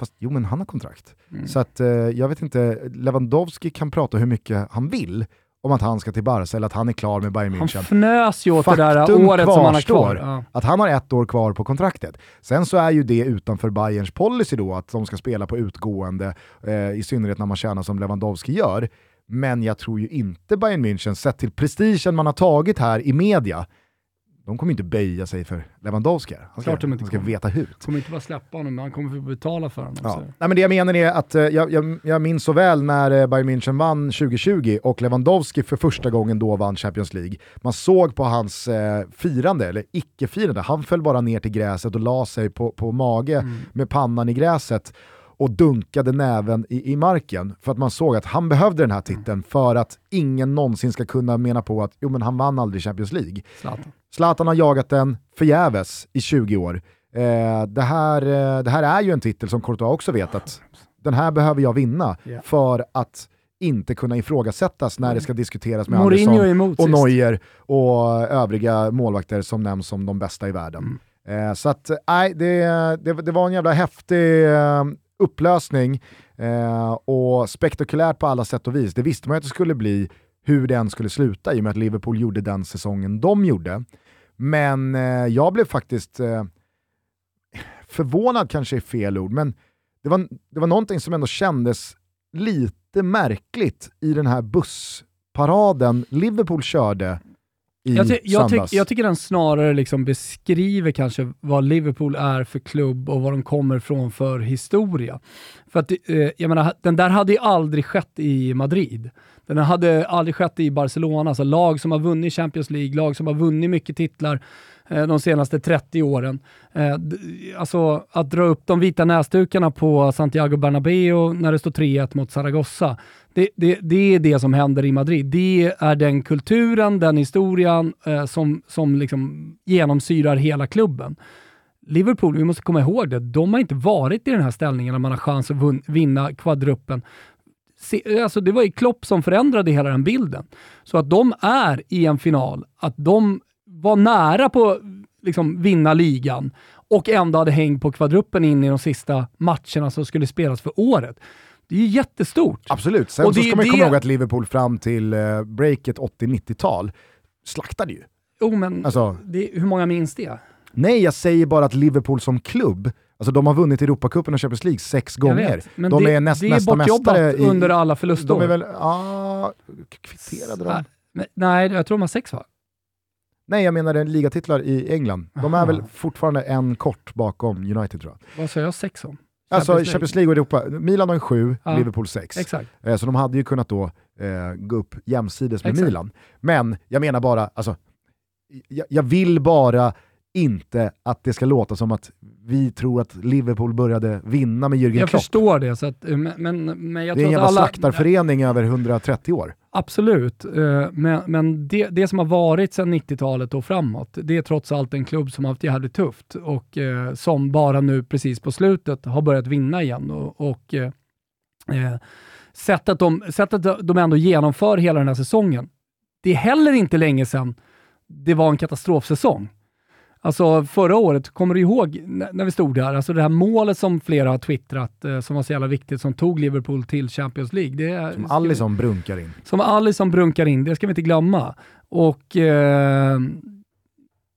Fast jo men han har kontrakt. Mm. Så att eh, jag vet inte, Lewandowski kan prata hur mycket han vill om att han ska till Barca eller att han är klar med Bayern München. Han fnös ju åt Faktum det där året som han har kvar. Ja. att han har ett år kvar på kontraktet. Sen så är ju det utanför Bayerns policy då, att de ska spela på utgående, eh, i synnerhet när man tjänar som Lewandowski gör. Men jag tror ju inte Bayern München, sett till prestigen man har tagit här i media, de kommer inte böja sig för Lewandowski. Han ska, han ska veta hut. De kommer inte bara släppa honom, han kommer få betala för honom. Ja. Nej, men det jag menar är att uh, jag, jag, minns så väl när uh, Bayern München vann 2020 och Lewandowski för första gången då vann Champions League. Man såg på hans uh, firande, eller icke-firande, han föll bara ner till gräset och la sig på, på mage mm. med pannan i gräset och dunkade näven i, i marken för att man såg att han behövde den här titeln mm. för att ingen någonsin ska kunna mena på att jo, men han vann aldrig Champions League. Zlatan. Zlatan har jagat den förgäves i 20 år. Eh, det, här, eh, det här är ju en titel som Courtois också vet att den här behöver jag vinna Ja. för att inte kunna ifrågasättas när det ska diskuteras med Mourinho Andersson och. Neuer och övriga målvakter som nämns som de bästa i världen. Mm. Eh, så att, nej, det, det, det var en jävla häftig eh, upplösning eh, och spektakulärt på alla sätt och vis. Det visste man ju att det skulle bli hur den skulle sluta i och med att Liverpool gjorde den säsongen de gjorde. Men eh, jag blev faktiskt eh, förvånad kanske är fel ord, men det var, det var någonting som ändå kändes lite märkligt i den här bussparaden Liverpool körde i Jag, ty jag, söndags. jag tycker den snarare liksom beskriver kanske vad Liverpool är för klubb och var de kommer från för historia. För att, eh, jag menar, den där hade ju aldrig skett i Madrid. Den hade aldrig skett i Barcelona, alltså lag som har vunnit Champions League, lag som har vunnit mycket titlar Eh, de senaste 30 åren. Eh, alltså att dra upp de vita näsdukarna på Santiago Bernabéu när det står 3-1 mot Zaragoza. Det, det, det är det som händer i Madrid. Det är den kulturen, den historien eh, som, som liksom genomsyrar hela klubben. Liverpool, vi måste komma ihåg det, de har inte varit i den här ställningen när man har chans att vinna kvadruppen. Se, alltså det var ju Klopp som förändrade hela den bilden. Så att de är i en final, att de var nära på liksom vinna ligan och ändå hade häng på kvadruppen in i de sista matcherna som skulle spelas för året. Det är ju jättestort. Absolut, sen Och så det- ska man ju det- komma ihåg att Liverpool fram till eh, breaket 80-90-tal slaktade ju. Jo, men Alltså- det, hur många minns det? Nej, jag säger bara att Liverpool som klubb, alltså de har vunnit Europacupen och Champions League sex gånger. vet, men de det, är näst det är bortjobbat mästare i... under alla förlustår. De är väl, ja, kvitterade de? Nej, jag tror de har sex va? Nej, jag menar en ligatitlar i England. De är Aha. väl fortfarande en kort bakom United tror jag. Vad sa jag sex om? Alltså Champions League. Champions League och Europa, Milan har ju sju, Ja. Liverpool sex. Exakt. Eh, Så de hade ju kunnat då eh, gå upp jämsides med Exakt. Milan. Men jag menar bara, alltså, jag, jag vill bara inte att det ska låta som att vi tror att Liverpool började vinna med Jürgen Jag Klopp. förstår det, så att, eh, men, men, men jag det är en jävla alla... slaktarförening över 130 år. Absolut, eh, men, men det, det som har varit sedan 90-talet och framåt, det är trots allt en klubb som har haft jävligt tufft och eh, som bara nu precis på slutet har börjat vinna igen. Och, och eh, sättet, de, sättet de ändå genomför hela den här säsongen, det är heller inte länge sedan det var en katastrofsäsong. Alltså förra året, kommer du ihåg när vi stod där, alltså det här målet som flera har twittrat, eh, som var så jävla viktigt, som tog Liverpool till Champions League. Det är, Som Alisson brunkar in. som Alisson brunkar in, det ska vi inte glömma. Och eh,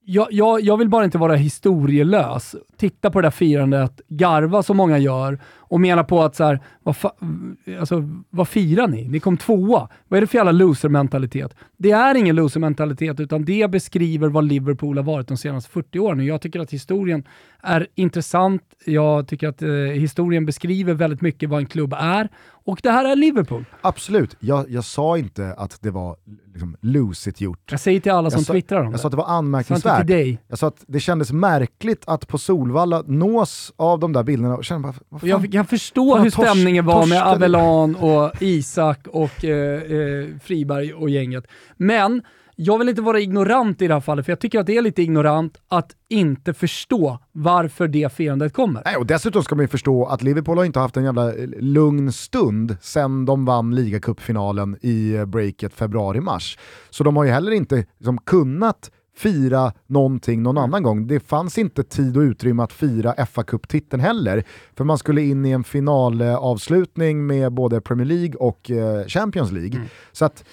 jag, jag, jag vill bara inte vara historielös. Titta på det där firandet, garva som många gör och mena på att så här, vad, fa- alltså, vad firar ni? Ni kom tvåa. Vad är det för jävla loser-mentalitet? Det är ingen loser-mentalitet, utan det beskriver vad Liverpool har varit de senaste 40 åren. Jag tycker att historien är intressant. Jag tycker att eh, historien beskriver väldigt mycket vad en klubb är. Och det här är Liverpool. Absolut, jag, jag sa inte att det var liksom, lusigt gjort. Jag säger till alla som Jag sa- twittrar om Jag det. sa att det var Sa inte anmärkningsvärt. till dig. Jag sa att det kändes märkligt att på Solvalla nås av de där bilderna och kände bara, vad fan? jag kan förstå Fan, hur tors- stämningen var med. Avellan och Isak och eh, eh, Friberg och gänget. Men jag vill inte vara ignorant i det här fallet, för jag tycker att det är lite ignorant att inte förstå varför det firandet kommer. Nej, och dessutom ska man ju förstå att Liverpool har inte haft en jävla eh, lugn stund sen de vann ligacupfinalen i eh, breaket februari-mars. Så de har ju heller inte liksom, kunnat fira någonting någon annan gång. Det fanns inte tid och utrymme att fira fa Cup-titeln heller, för man skulle in i en finalavslutning med både Premier League och eh, Champions League. Så att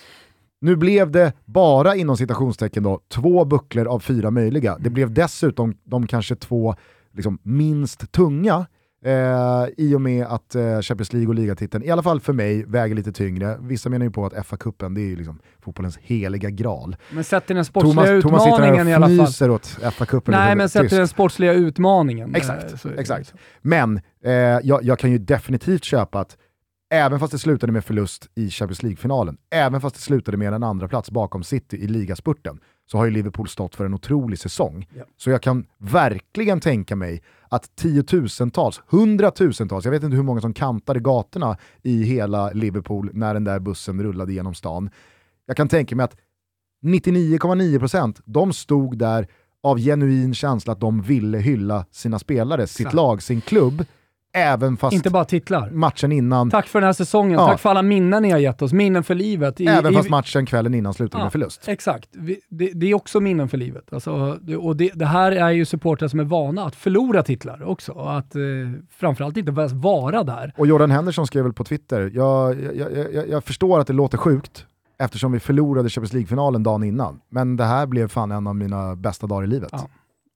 nu blev det bara inom citationstecken då två bucklor av fyra möjliga. Det blev dessutom de kanske två liksom, minst tunga eh, i och med att eh, Champions League och ligatiteln, i alla fall för mig, väger lite tyngre. Vissa menar ju på att FA-cupen det är ju liksom fotbollens heliga graal. Men sett till den sportsliga Thomas, Thomas sitter utmaningen i alla fall. fnyser åt FA-cupen. Nej, men sett till den sportsliga utmaningen. Exakt, eh, exakt. Men eh, jag, jag kan ju definitivt köpa att även fast det slutade med förlust i Champions League-finalen, även fast det slutade med en andra plats bakom City i ligaspurten, så har ju Liverpool stått för en otrolig säsong. Ja. Så jag kan verkligen tänka mig att tiotusentals, hundratusentals, jag vet inte hur många som kantade gatorna i hela Liverpool när den där bussen rullade genom stan. Jag kan tänka mig att 99,9% de stod där av genuin känsla att de ville hylla sina spelare, sitt lag, sin klubb. Även fast Inte bara titlar. matchen innan... Tack för den här säsongen, Ja. tack för alla minnen ni har gett oss, minnen för livet. I, även i, fast matchen kvällen innan slutade Ja, med förlust. Exakt, Vi- det, det är också minnen för livet. Alltså, det, och det, det här är ju supportrar som är vana att förlora titlar också. Att eh, framförallt inte ens vara där. Och Jordan Henderson skrev väl på Twitter, jag, jag, jag, jag förstår att det låter sjukt eftersom vi förlorade Champions League-finalen dagen innan. Men det här blev fan en av mina bästa dagar i livet. Ja.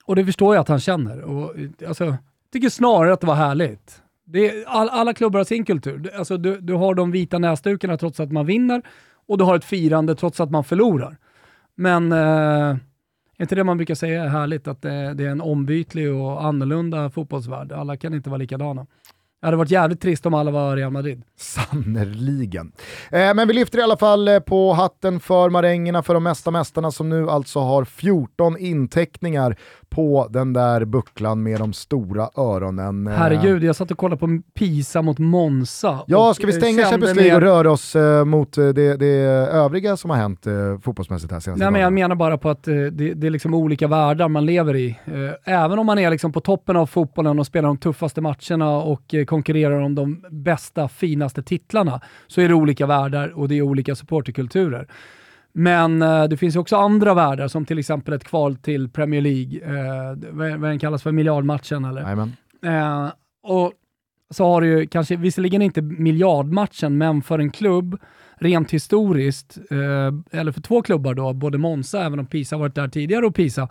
Och det förstår jag att han känner. Och, eh, alltså, tycker snarare att det var härligt. Det är, all, alla klubbar har sin kultur. Du- Alltså, du, du har de vita näsdukarna trots att man vinner och du har ett firande trots att man förlorar. Men eh, är inte det man brukar säga är härligt? Att det, det är en ombytlig och annorlunda fotbollsvärld. Alla kan inte vara likadana. Det hade varit jävligt trist om alla var Real Madrid. Sannerligen. Eh, men vi lyfter i alla fall eh, på hatten för marängerna, för de mesta mästarna som nu alltså har 14 inteckningar på den där bucklan med de stora öronen. Eh, Herregud, jag satt och kollade på Pisa mot Monza. Ja, ska vi eh, stänga Champions League och röra oss eh, mot det, det övriga som har hänt eh, fotbollsmässigt här senaste Nej, men jag menar bara på att eh, det, det är liksom olika världar man lever i. Även om man är liksom på toppen av fotbollen och spelar de tuffaste matcherna och eh, konkurrerar om de bästa, finaste titlarna, så är det olika världar och det är olika supporterkulturer. Men eh, det finns ju också andra världar, som till exempel ett kval till Premier League, eh, vad, vad den kallas för, miljardmatchen eller? Eh, och så har du ju kanske, visserligen inte miljardmatchen, men för en klubb, rent historiskt, eh, eller för två klubbar då, både Monza, även om Pisa varit där tidigare, och Pisa,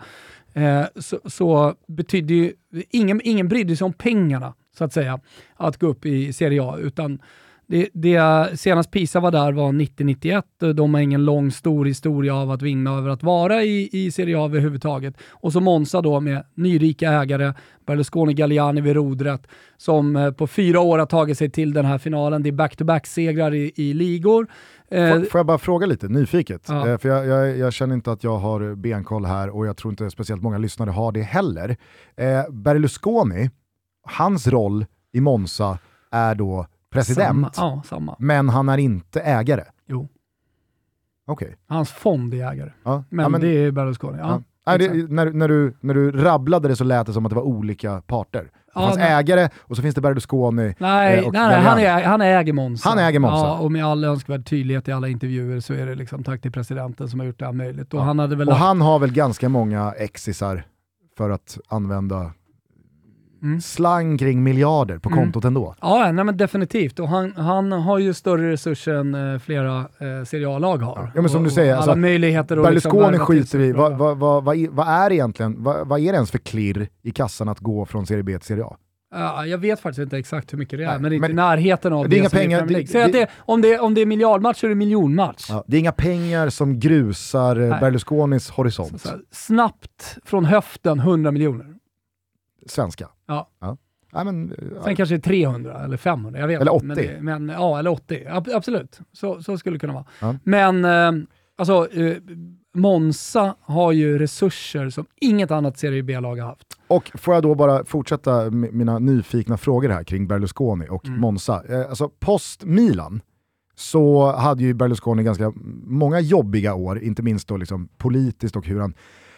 eh, så, så betydde ju, ingen, ingen brydde sig om pengarna, så att säga, att gå upp i Serie A, utan det, det, senast Pisa var där var 90-91. De har ingen lång, stor historia av att vinna över att vara i, i Serie A överhuvudtaget. Och så Monza då med nyrika ägare, Berlusconi Galliani vid rodret, som eh, på fyra år har tagit sig till den här finalen. Det är back-to-back-segrar i, i ligor. Eh, Får, får jag bara fråga lite, nyfiket? Ja. Eh, för jag, jag, jag känner inte att jag har benkoll här och jag tror inte speciellt många lyssnare har det heller. Berlusconi, hans roll i Monza är då president, Samma, ja, samma. men han är inte ägare. Jo. Okej. Hans fond är ägare. Ja. Men, ja, men- det är Berlusconi. Ja. Nej, det, när, när, du, när du rabblade det så lät det som att det var olika parter. Det Ja, fanns men- ägare och så finns det Berlusconi. Nej, eh, nej, och nej han, Galliani. är, han äger Monza. Han äger Monza. Ja, och med all önskvärd tydlighet i alla intervjuer så är det liksom tack till presidenten som har gjort det här möjligt. Och Ja. han hade väl... Och han har väl ganska många exisar för att använda Mm. slang kring miljarder på Mm. kontot ändå. Ja, nej, men definitivt. Och han, han har ju större resurser än eh, flera eh, Serie A-lag har. Ja, men som och, du säger, alla alltså, möjligheter att Berlusconi liksom skiter sig i, bra. vad, vad, vad, vad, är- vad är egentligen, vad, vad är det ens för klirr i kassan att gå från Serie B till Serie A? Ja, jag vet faktiskt inte exakt hur mycket det är, Nej, men det är inte i närheten av det är inga pengar, det- Säg att det- det, om, det, om det är miljardmatch så är det miljonmatch. Ja, det är inga pengar som grusar eh, Nej. Berlusconis Så, horisont. så här, snabbt från höften 100 miljoner. Svenska. Ja. Men, eh, ja. Sen kanske det är 300 eller 500, jag vet Eller inte. 80. Men, men, ja, eller 80. Ab- absolut, så, så skulle det kunna vara. Ja. Men eh, alltså, eh, Monza har ju resurser som inget annat Serie B-lag har haft. Och får jag då bara fortsätta mina nyfikna frågor här kring Berlusconi och Mm. Monza. Eh, alltså post Milan så hade ju Berlusconi ganska många jobbiga år, inte minst då liksom politiskt och hur han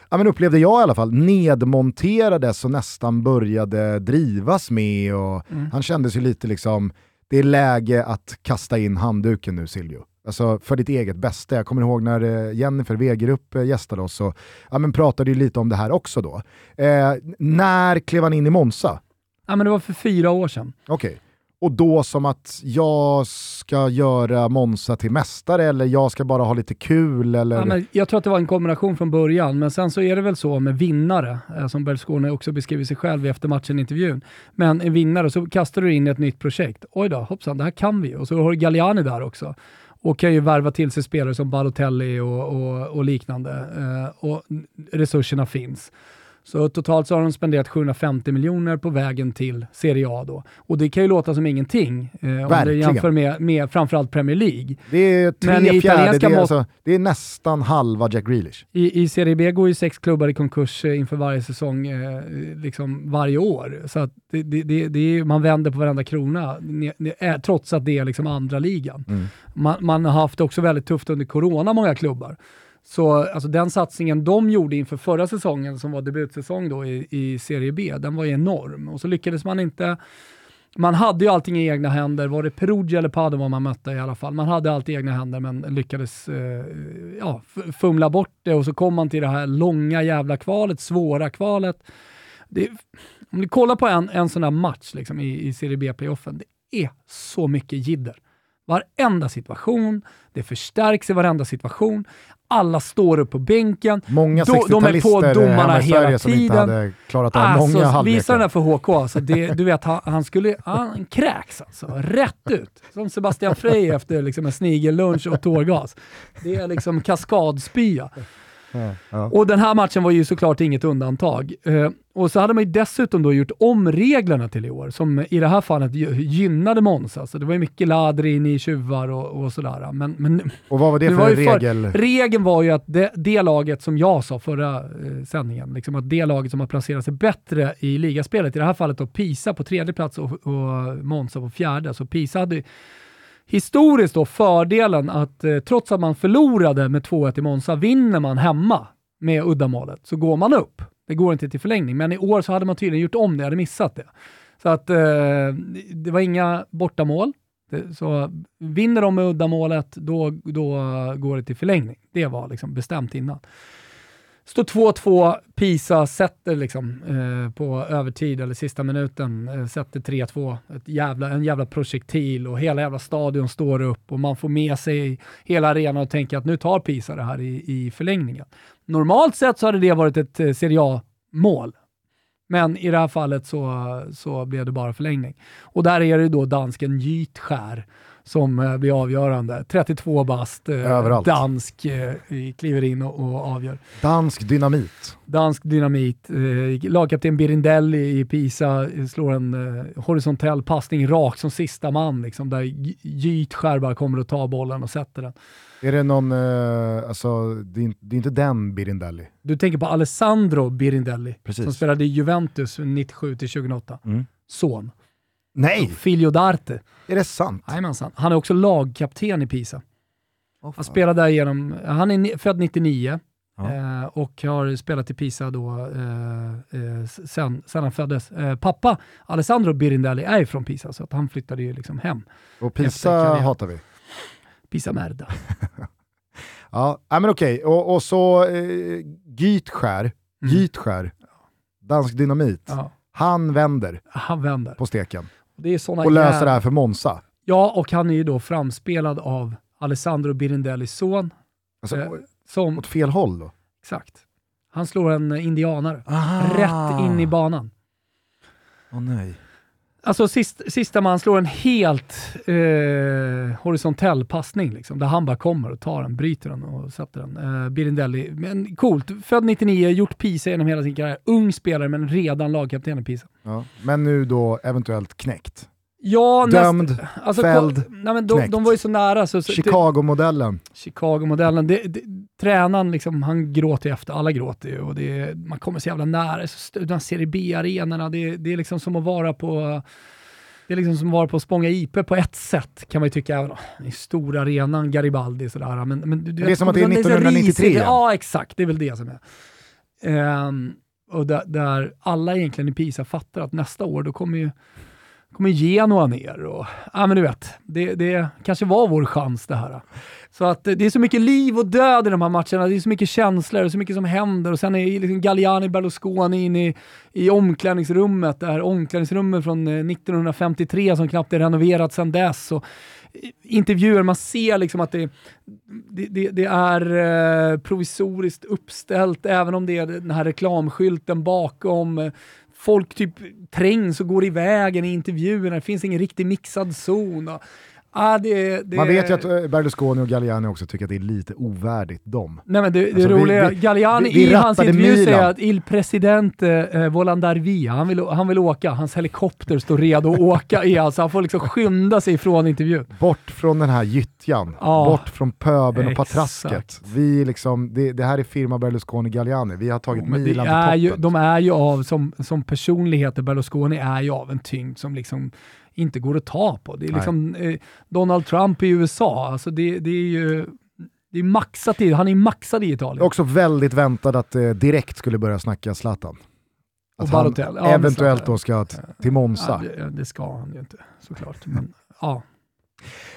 Ja, men upplevde jag i alla fall, nedmonterades och nästan började drivas med och Mm. han kändes ju lite liksom, det är läge att kasta in handduken nu Silvio. Alltså för ditt eget bästa. Jag kommer ihåg när eh, Jennifer Wegerup eh, gästade oss och ja, men pratade ju lite om det här också då. Eh, när klev han in i Monza? Ja, men det var för fyra år sedan. Okej. Och då som att jag ska göra Monza till mästare eller jag ska bara ha lite kul eller... Ja, men jag tror att det var en kombination från början, men sen så är det väl så med vinnare, eh, som Berlusconi också beskriver sig själv i efter matchen-intervjun. Men en vinnare, så kastar du in ett nytt projekt. Oj då, hoppsan, det här kan vi. Och så har du Galliani där också. Och kan ju värva till sig spelare som Balotelli och, och, och liknande. Eh, och resurserna finns. Så totalt så har de spenderat 750 miljoner på vägen till Serie A då. Och det kan ju låta som ingenting eh, om du jämför med, med framförallt Premier League. Det är tre Men i fjärde, det är, alltså, det är nästan halva Jack Grealish. I, I Serie B går ju sex klubbar i konkurs eh, inför varje säsong, eh, liksom varje år. Så det, det, det, är, man vänder på varenda krona, eh, trots att det är liksom andra ligan. Mm. Man, man har haft det också väldigt tufft under corona, många klubbar. Så alltså, den satsningen de gjorde inför förra säsongen, som var debutsäsong då i, i Serie B, den var ju enorm. Och så lyckades man inte man hade ju allting i egna händer. Var det Perugia eller Padova man mötte i alla fall? Man hade allt i egna händer men lyckades eh, ja, fumla bort det och så kom man till det här långa jävla kvalet, svåra kvalet. Det, om ni kollar på en, en sån här match liksom, i, i Serie B-playoffen, det är så mycket jidder. Varenda situation, det förstärks i varenda situation. Alla står upp på bänken. Många 60-talister de hemma i Sverige som inte hade klarat av alltså, många halvlekar. Visa den där för HK. Alltså det, du vet, han, han skulle... Han kräks alltså. Rätt ut. Som Sebastian Frey efter liksom en snigellunch och tårgas. Det är liksom kaskadspya. Ja, Och den här matchen var ju såklart inget undantag. Eh, och så hade man ju dessutom då gjort om reglerna till i år, som i det här fallet gynnade Monza. Så det var ju mycket ladrin i tjuvar och, och sådär. Men, men, och vad var det, det för var regel? För, regeln var ju att det, det, laget, som jag sa förra eh, sändningen, liksom att det laget som har placerat sig bättre i ligaspelet, i det här fallet då Pisa på tredje plats och, och Monza på fjärde. Så Pisa hade historiskt då fördelen att eh, trots att man förlorade med 2-1 i Monza, vinner man hemma med uddamålet så går man upp. Det går inte till förlängning, men i år så hade man tydligen gjort om det, jag hade missat det. Så att eh, det var inga bortamål. Så vinner de med uddamålet, då, då går det till förlängning. Det var liksom bestämt innan. Står 2-2, Pisa sätter liksom, eh, på övertid, eller sista minuten, eh, sätter 3-2. Ett jävla, en jävla projektil och hela jävla stadion står upp och man får med sig hela arenan och tänker att nu tar Pisa det här i, i förlängningen. Normalt sett så hade det varit ett eh, Serie A-mål. Men i det här fallet så, så blev det bara förlängning. Och där är det då dansken Gytskär som eh, blir avgörande. 32 bast, eh, dansk, eh, kliver in och, och, avgör. Dansk dynamit. Dansk dynamit. Lagkapten Birindelli i Pisa slår en horisontell passning rakt som sista man, liksom, där Gytskär bara kommer och tar bollen och sätter den. Är det någon, alltså det är, det är, inte den Birindelli? Du tänker på Alessandro Birindelli, Precis. som spelade i Juventus 97-2008. Mm. Son. Nej! Filio d'Arte. Är det sant? Jajamensan. Han är också lagkapten i Pisa. Oh, han spelade där genom, han är född 99 ja. eh, och har spelat i Pisa då eh, eh, sen, sen han föddes. Eh, pappa, Alessandro Birindelli, är från Pisa så att han flyttade ju liksom hem. Och Pisa hatar vi? Pisa merda. ja, men okej. Okay. Och, och, så eh, Gytskär, mm. Gytskär, dansk dynamit. Ja. Han vänder, han vänder på steken. Det är och löser jävla... det här för Monza. Ja, och han är ju då framspelad av Alessandro Birindellis son. Alltså, eh, som... Åt fel håll då? Exakt. Han slår en indianare. Aha. Rätt in i banan. Åh oh, nej. Alltså sist, sista man slår en helt eh, horisontell passning, liksom, där han bara kommer och tar den, bryter den och sätter den. Eh, Birindelli, men coolt. Född 99, gjort Pisa genom hela sin karriär. Ung spelare men redan lagkapten i Pisa. Ja, men nu då eventuellt knäckt. Ja, Dömd, näst, alltså, fälld, nej, men de, de, var ju så nära. Så, Chicago-modellen. Chicago-modellen. tränaren, liksom, han gråter ju efter, alla gråter ju och det, man kommer så jävla nära. Så, de Serie B-arenorna, det, det är liksom som att vara på det är liksom som att vara på Spånga IP på ett sätt, kan man ju tycka. Även, I stora arenan, Garibaldi sådär. Men, men, du, det är som att det är 1993. ja, exakt. Det är väl det som är. Um, och där, där, alla egentligen i Pisa fattar att nästa år, då kommer ju kommer Genoa ner och, ja men du vet, det, det kanske var vår chans det här. Så att det är så mycket liv och död i de här matcherna, det är så mycket känslor och så mycket som händer och sen är liksom Galliani Berlusconi inne i, i omklädningsrummet, det här omklädningsrummet från eh, 1953 som knappt är renoverat sedan dess. Och eh, intervjuer, man ser liksom att det, det, det, det är eh, provisoriskt uppställt, även om det är den här reklamskylten bakom folk typ trängs och går i vägen i intervjuerna, det finns ingen riktig mixad zon. Och, ah, det, det... Man vet ju att eh, Berlusconi och Galliani också tycker att det är lite ovärdigt dem. Nej men det, det alltså, roliga, vi, Galliani vi, vi i hans intervju Milan. säger att Il Presidente eh, volandar via, han vill, han vill åka, hans helikopter står redo att åka i, alltså han får liksom skynda sig ifrån intervjun. Bort från den här gyttjan, ah, bort från pöbeln och patrasket. Vi liksom, det, det, här är firma Berlusconi Galliani, vi har tagit oh, Milan till toppen. Ju, de är ju av, som, som personligheter, Berlusconi är ju av en tyngd som liksom inte går att ta på. Det är liksom eh, Donald Trump i USA, alltså det, det är ju Det är maxat i, han är maxad i Italien. Också väldigt väntat att det direkt skulle börja snacka Zlatan. Att han. Ja, eventuellt då ska till Monza. Ja, det, det ska han ju inte såklart. Men, ja.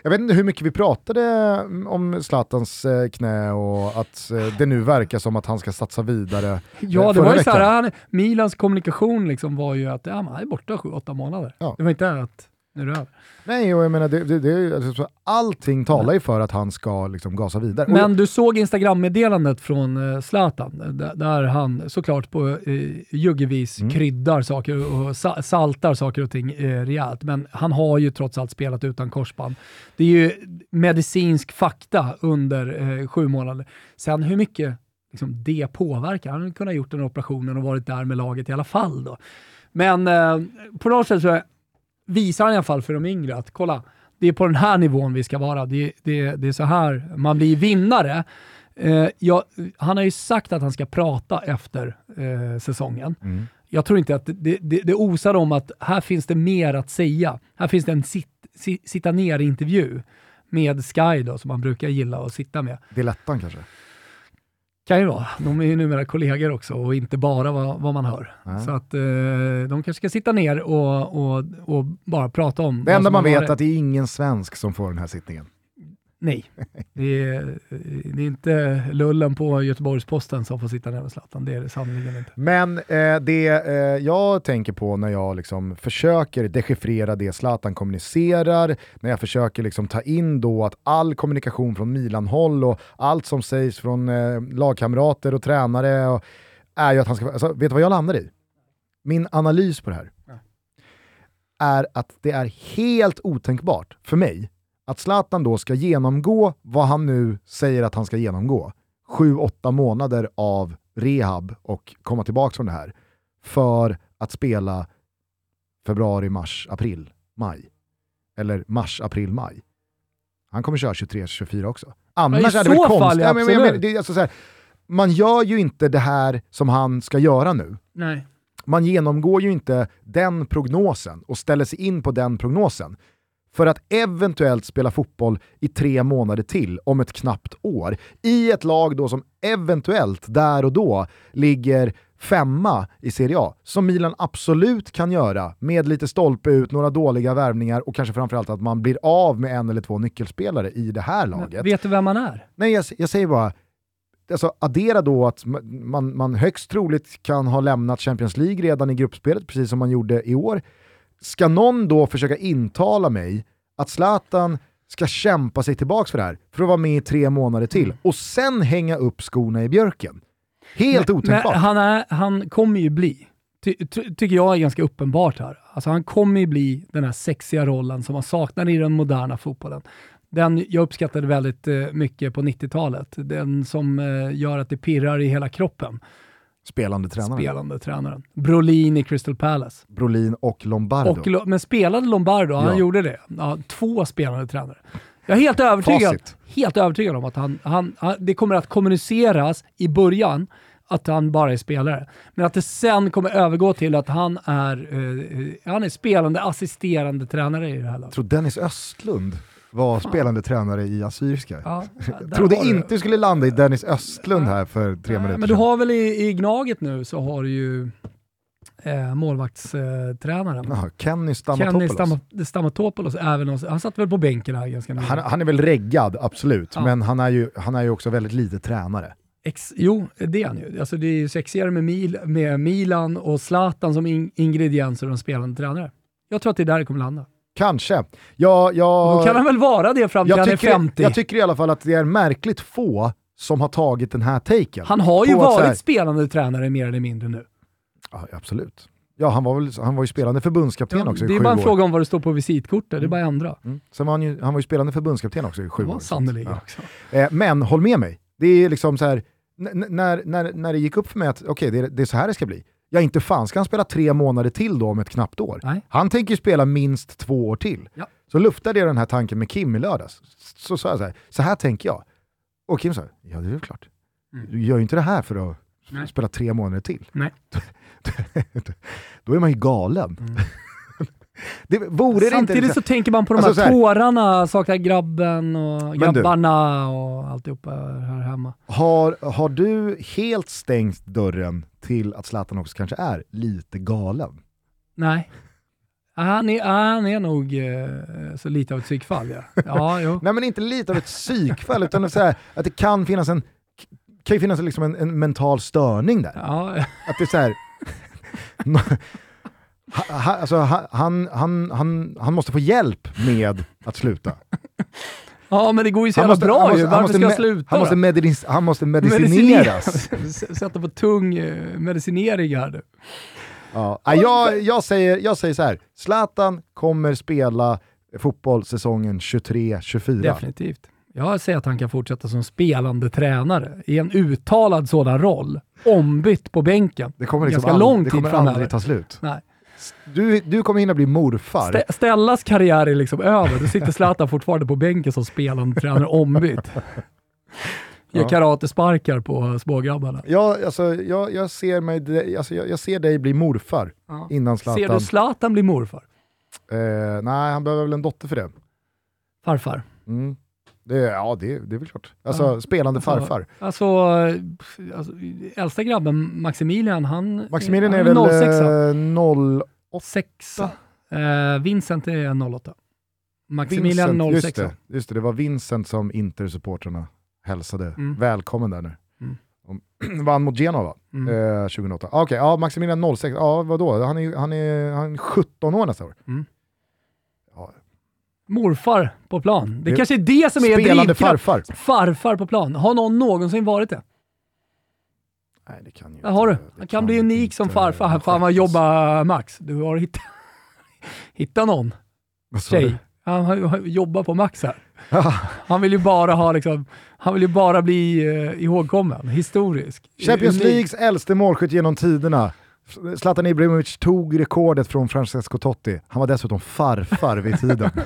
Jag vet inte hur mycket vi pratade om Zlatans eh, knä och att eh, det nu verkar som att han ska satsa vidare. Ja, det var ju så här, han, Milans kommunikation liksom var ju att ja, han är borta sju, åtta månader. Ja. Det var inte att nu är det över. Nej, och jag menar, det, det, det, alltså, allting talar ju för att han ska liksom gasa vidare. Men du såg Instagram-meddelandet från eh, Zlatan, där, där han såklart på eh, juggevis Mm. kryddar saker och sa, saltar saker och ting eh, rejält. Men han har ju trots allt spelat utan korsband. Det är ju medicinsk fakta under eh, sju månader. Sen hur mycket liksom, det påverkar, han hade kunnat gjort den operationen och varit där med laget i alla fall. Då. Men eh, på något sätt så visar han i alla fall för de yngre att kolla, det är på den här nivån vi ska vara. Det, det, det är så här man blir vinnare. Eh, jag, han har ju sagt att han ska prata efter eh, säsongen. Mm. Jag tror inte att det, det, det osar om att här finns det mer att säga. Här finns det en sit, si, sitta ner-intervju med Sky då, som man brukar gilla att sitta med. Det är lättan kanske. Kan ju vara. De är ju numera kollegor också och inte bara vad, vad man hör. Nej. Så att eh, de kanske ska sitta ner och, och, och bara prata om Det enda man vet är att det är ingen svensk som får den här sittningen. Nej, det är, det är inte Lullen på Göteborgs-Posten som får sitta med Zlatan. Det är det sannerligen inte. Men eh, det eh, jag tänker på när jag liksom försöker dechiffrera det Zlatan kommunicerar, när jag försöker liksom ta in då att all kommunikation från Milan-håll och allt som sägs från eh, lagkamrater och tränare och, är ju att han ska... Alltså, vet du vad jag landar i? Min analys på det här Ja. är att det är helt otänkbart för mig att Zlatan då ska genomgå vad han nu säger att han ska genomgå. Sju, åtta månader av rehab och komma tillbaka från det här för att spela februari, mars, april, maj. Eller mars, april, maj. Han kommer köra 23-24 också. Annars Ja, är det väl konstigt. ja, Ja, men, men, men, absolut. det är alltså här, man gör ju inte det här som han ska göra nu. Nej. Man genomgår ju inte den prognosen och ställer sig in på den prognosen för att eventuellt spela fotboll i tre månader till om ett knappt år. I ett lag då som eventuellt där och då ligger femma i Serie A, som Milan absolut kan göra med lite stolpe ut, några dåliga värvningar och kanske framförallt att man blir av med en eller två nyckelspelare i det här Men laget. vet du vem man är? Nej, jag, jag säger bara, alltså addera då att ma- man, man högst troligt kan ha lämnat Champions League redan i gruppspelet, precis som man gjorde i år. Ska någon då försöka intala mig att Zlatan ska kämpa sig tillbaka för det här, för att vara med i tre månader till, och sen hänga upp skorna i björken? Helt otänkbart. han, är, han kommer ju bli, ty, ty, tycker jag är ganska uppenbart här, alltså han kommer ju bli den här sexiga rollen som man saknar i den moderna fotbollen. Den jag uppskattade väldigt eh, mycket på 90-talet. Den som eh, gör att det pirrar i hela kroppen. Spelande tränare. Spelande tränaren. Brolin i Crystal Palace. Brolin och Lombardo. Och, Lo- men spelade Lombardo, han Ja. gjorde det. Ja, två spelande tränare. Jag är helt övertygad, Facit. helt övertygad om att han, han, han, det kommer att kommuniceras i början att han bara är spelare. Men att det sen kommer övergå till att han är, eh, han är spelande, assisterande tränare i det här Jag laget. tror Dennis Östlund var spelande tränare i Assyriska. Ja, Trodde du. inte vi skulle landa i Dennis Östlund här för tre Nej, minuter Men du har väl i, i Gnaget nu så har du ju eh, målvaktstränaren. Jaha, Kenny Kenny Stamatopoulos. Stam- Stamatopoulos, även, hos- han satt väl på bänken här ganska Han, nyligen. han är väl reggad, absolut, Ja. men han är, ju, han är ju också väldigt lite tränare. Ex, jo, det är han ju. Alltså det är ju sexigare med, Mil, med Milan och Zlatan som in, ingredienser och en spelande tränare. Jag tror att det är där det kommer landa. Kanske. Jag, jag, Då kan han väl vara det fram till han är tycker, 50. jag tycker i alla fall att det är märkligt få som har tagit den här taken. han har ju varit här- spelande tränare mer eller mindre nu. Ja, absolut. Ja, han var, väl, han var ju spelande förbundskapten Ja, också i det är bara en år. fråga om vad det står på visitkortet, det är bara att ändra. Mm. Sen var han, ju, han var ju spelande förbundskapten också i sju år. sannerligen ja. också. Eh, men håll med mig, det är liksom så här, när, när, när det gick upp för mig att okej, det, är- det är så här det ska bli. Ja, inte fan ska han spela tre månader till då om ett knappt år. Nej. Han tänker ju spela minst två år till. Ja. Så luftade jag den här tanken med Kim i lördags. Så sa jag så här, så här tänker jag. Och Kim sa, ja det är ju klart. Mm. Du gör ju inte det här för att Nej. spela tre månader till. Nej. Då är man ju galen. Mm. Det, vore Samtidigt inte, så tänker man på de Alltså, så här här- tårarna, saknar grabben och Men du- grabbarna och alltihopa här hemma. har, har du helt stängt dörren till att Zlatan också kanske är lite galen? Nej. Han är, han är nog eh, så lite av ett psykfall ja. Ja, jo. Nej men inte lite av ett psykfall, utan så här, att det kan finnas en kan finnas liksom en, en mental störning där. Ja, Att det är så här, ha, ha, alltså, ha, han, han, han, han måste få hjälp med att sluta. ja, men det går ju så jävla måste, bra måste, ju. han Varför måste, ska jag sluta han måste, medicin, han måste medicineras. Sätta på tung eh, medicinering här. Ja. Ja, Jag, jag, säger, jag säger så här, Zlatan kommer spela fotboll säsongen 23-24. Definitivt. Jag säger att han kan fortsätta som spelande tränare i en uttalad sådan roll. Ombytt på bänken. Det kommer liksom Ganska aldrig, lång det tid kommer framöver. aldrig ta slut. Nej. Du, du kommer hinna bli morfar. Stä- Stellas karriär är liksom över. Då sitter Zlatan fortfarande på bänken som spelande tränare ombytt. Ja. karatesparkar på smågrabbarna. Jag, alltså, jag, jag, ser mig, alltså, jag, jag ser dig bli morfar Ja. innan Zlatan. Ser du Zlatan bli morfar? Eh, nej, han behöver väl en dotter för det. Farfar? Mm. Det ja, det, det är väl klart. Alltså, Ja. spelande Alltså, farfar. Alltså, alltså, äldsta grabben Maximilian, han, Maximilian han är väl 06. eh, 08? Sexa. Eh, Vincent är 08. Maximilian Vincent, just 06. det, just det, det var Vincent som Inter-supportrarna hälsade Mm. välkommen där nu. Mm. De vann mot Genova Mm. eh, 2008. Ah, Okej, ja, Maximilian 06, ja vadå? Han är, han, är, han är 17 år nästa år. Mm. Morfar på plan. Det, Det- kanske är det som är spelande farfar. Farfar på plan. Har någon någonsin varit det? Nej, det kan ju Där har du. inte- Han kan bli unik som inte farfar. Fan vad jobbar Max. Du har hittat, hittat någon tjej. Han jobbar på Max här. Han vill ju bara ha liksom, han vill ju bara bli uh, ihågkommen, historisk. Champions Unik. Leagues äldste målskytt genom tiderna. Zlatan Ibrahimovic tog rekordet från Francesco Totti. Han var dessutom farfar vid tiden.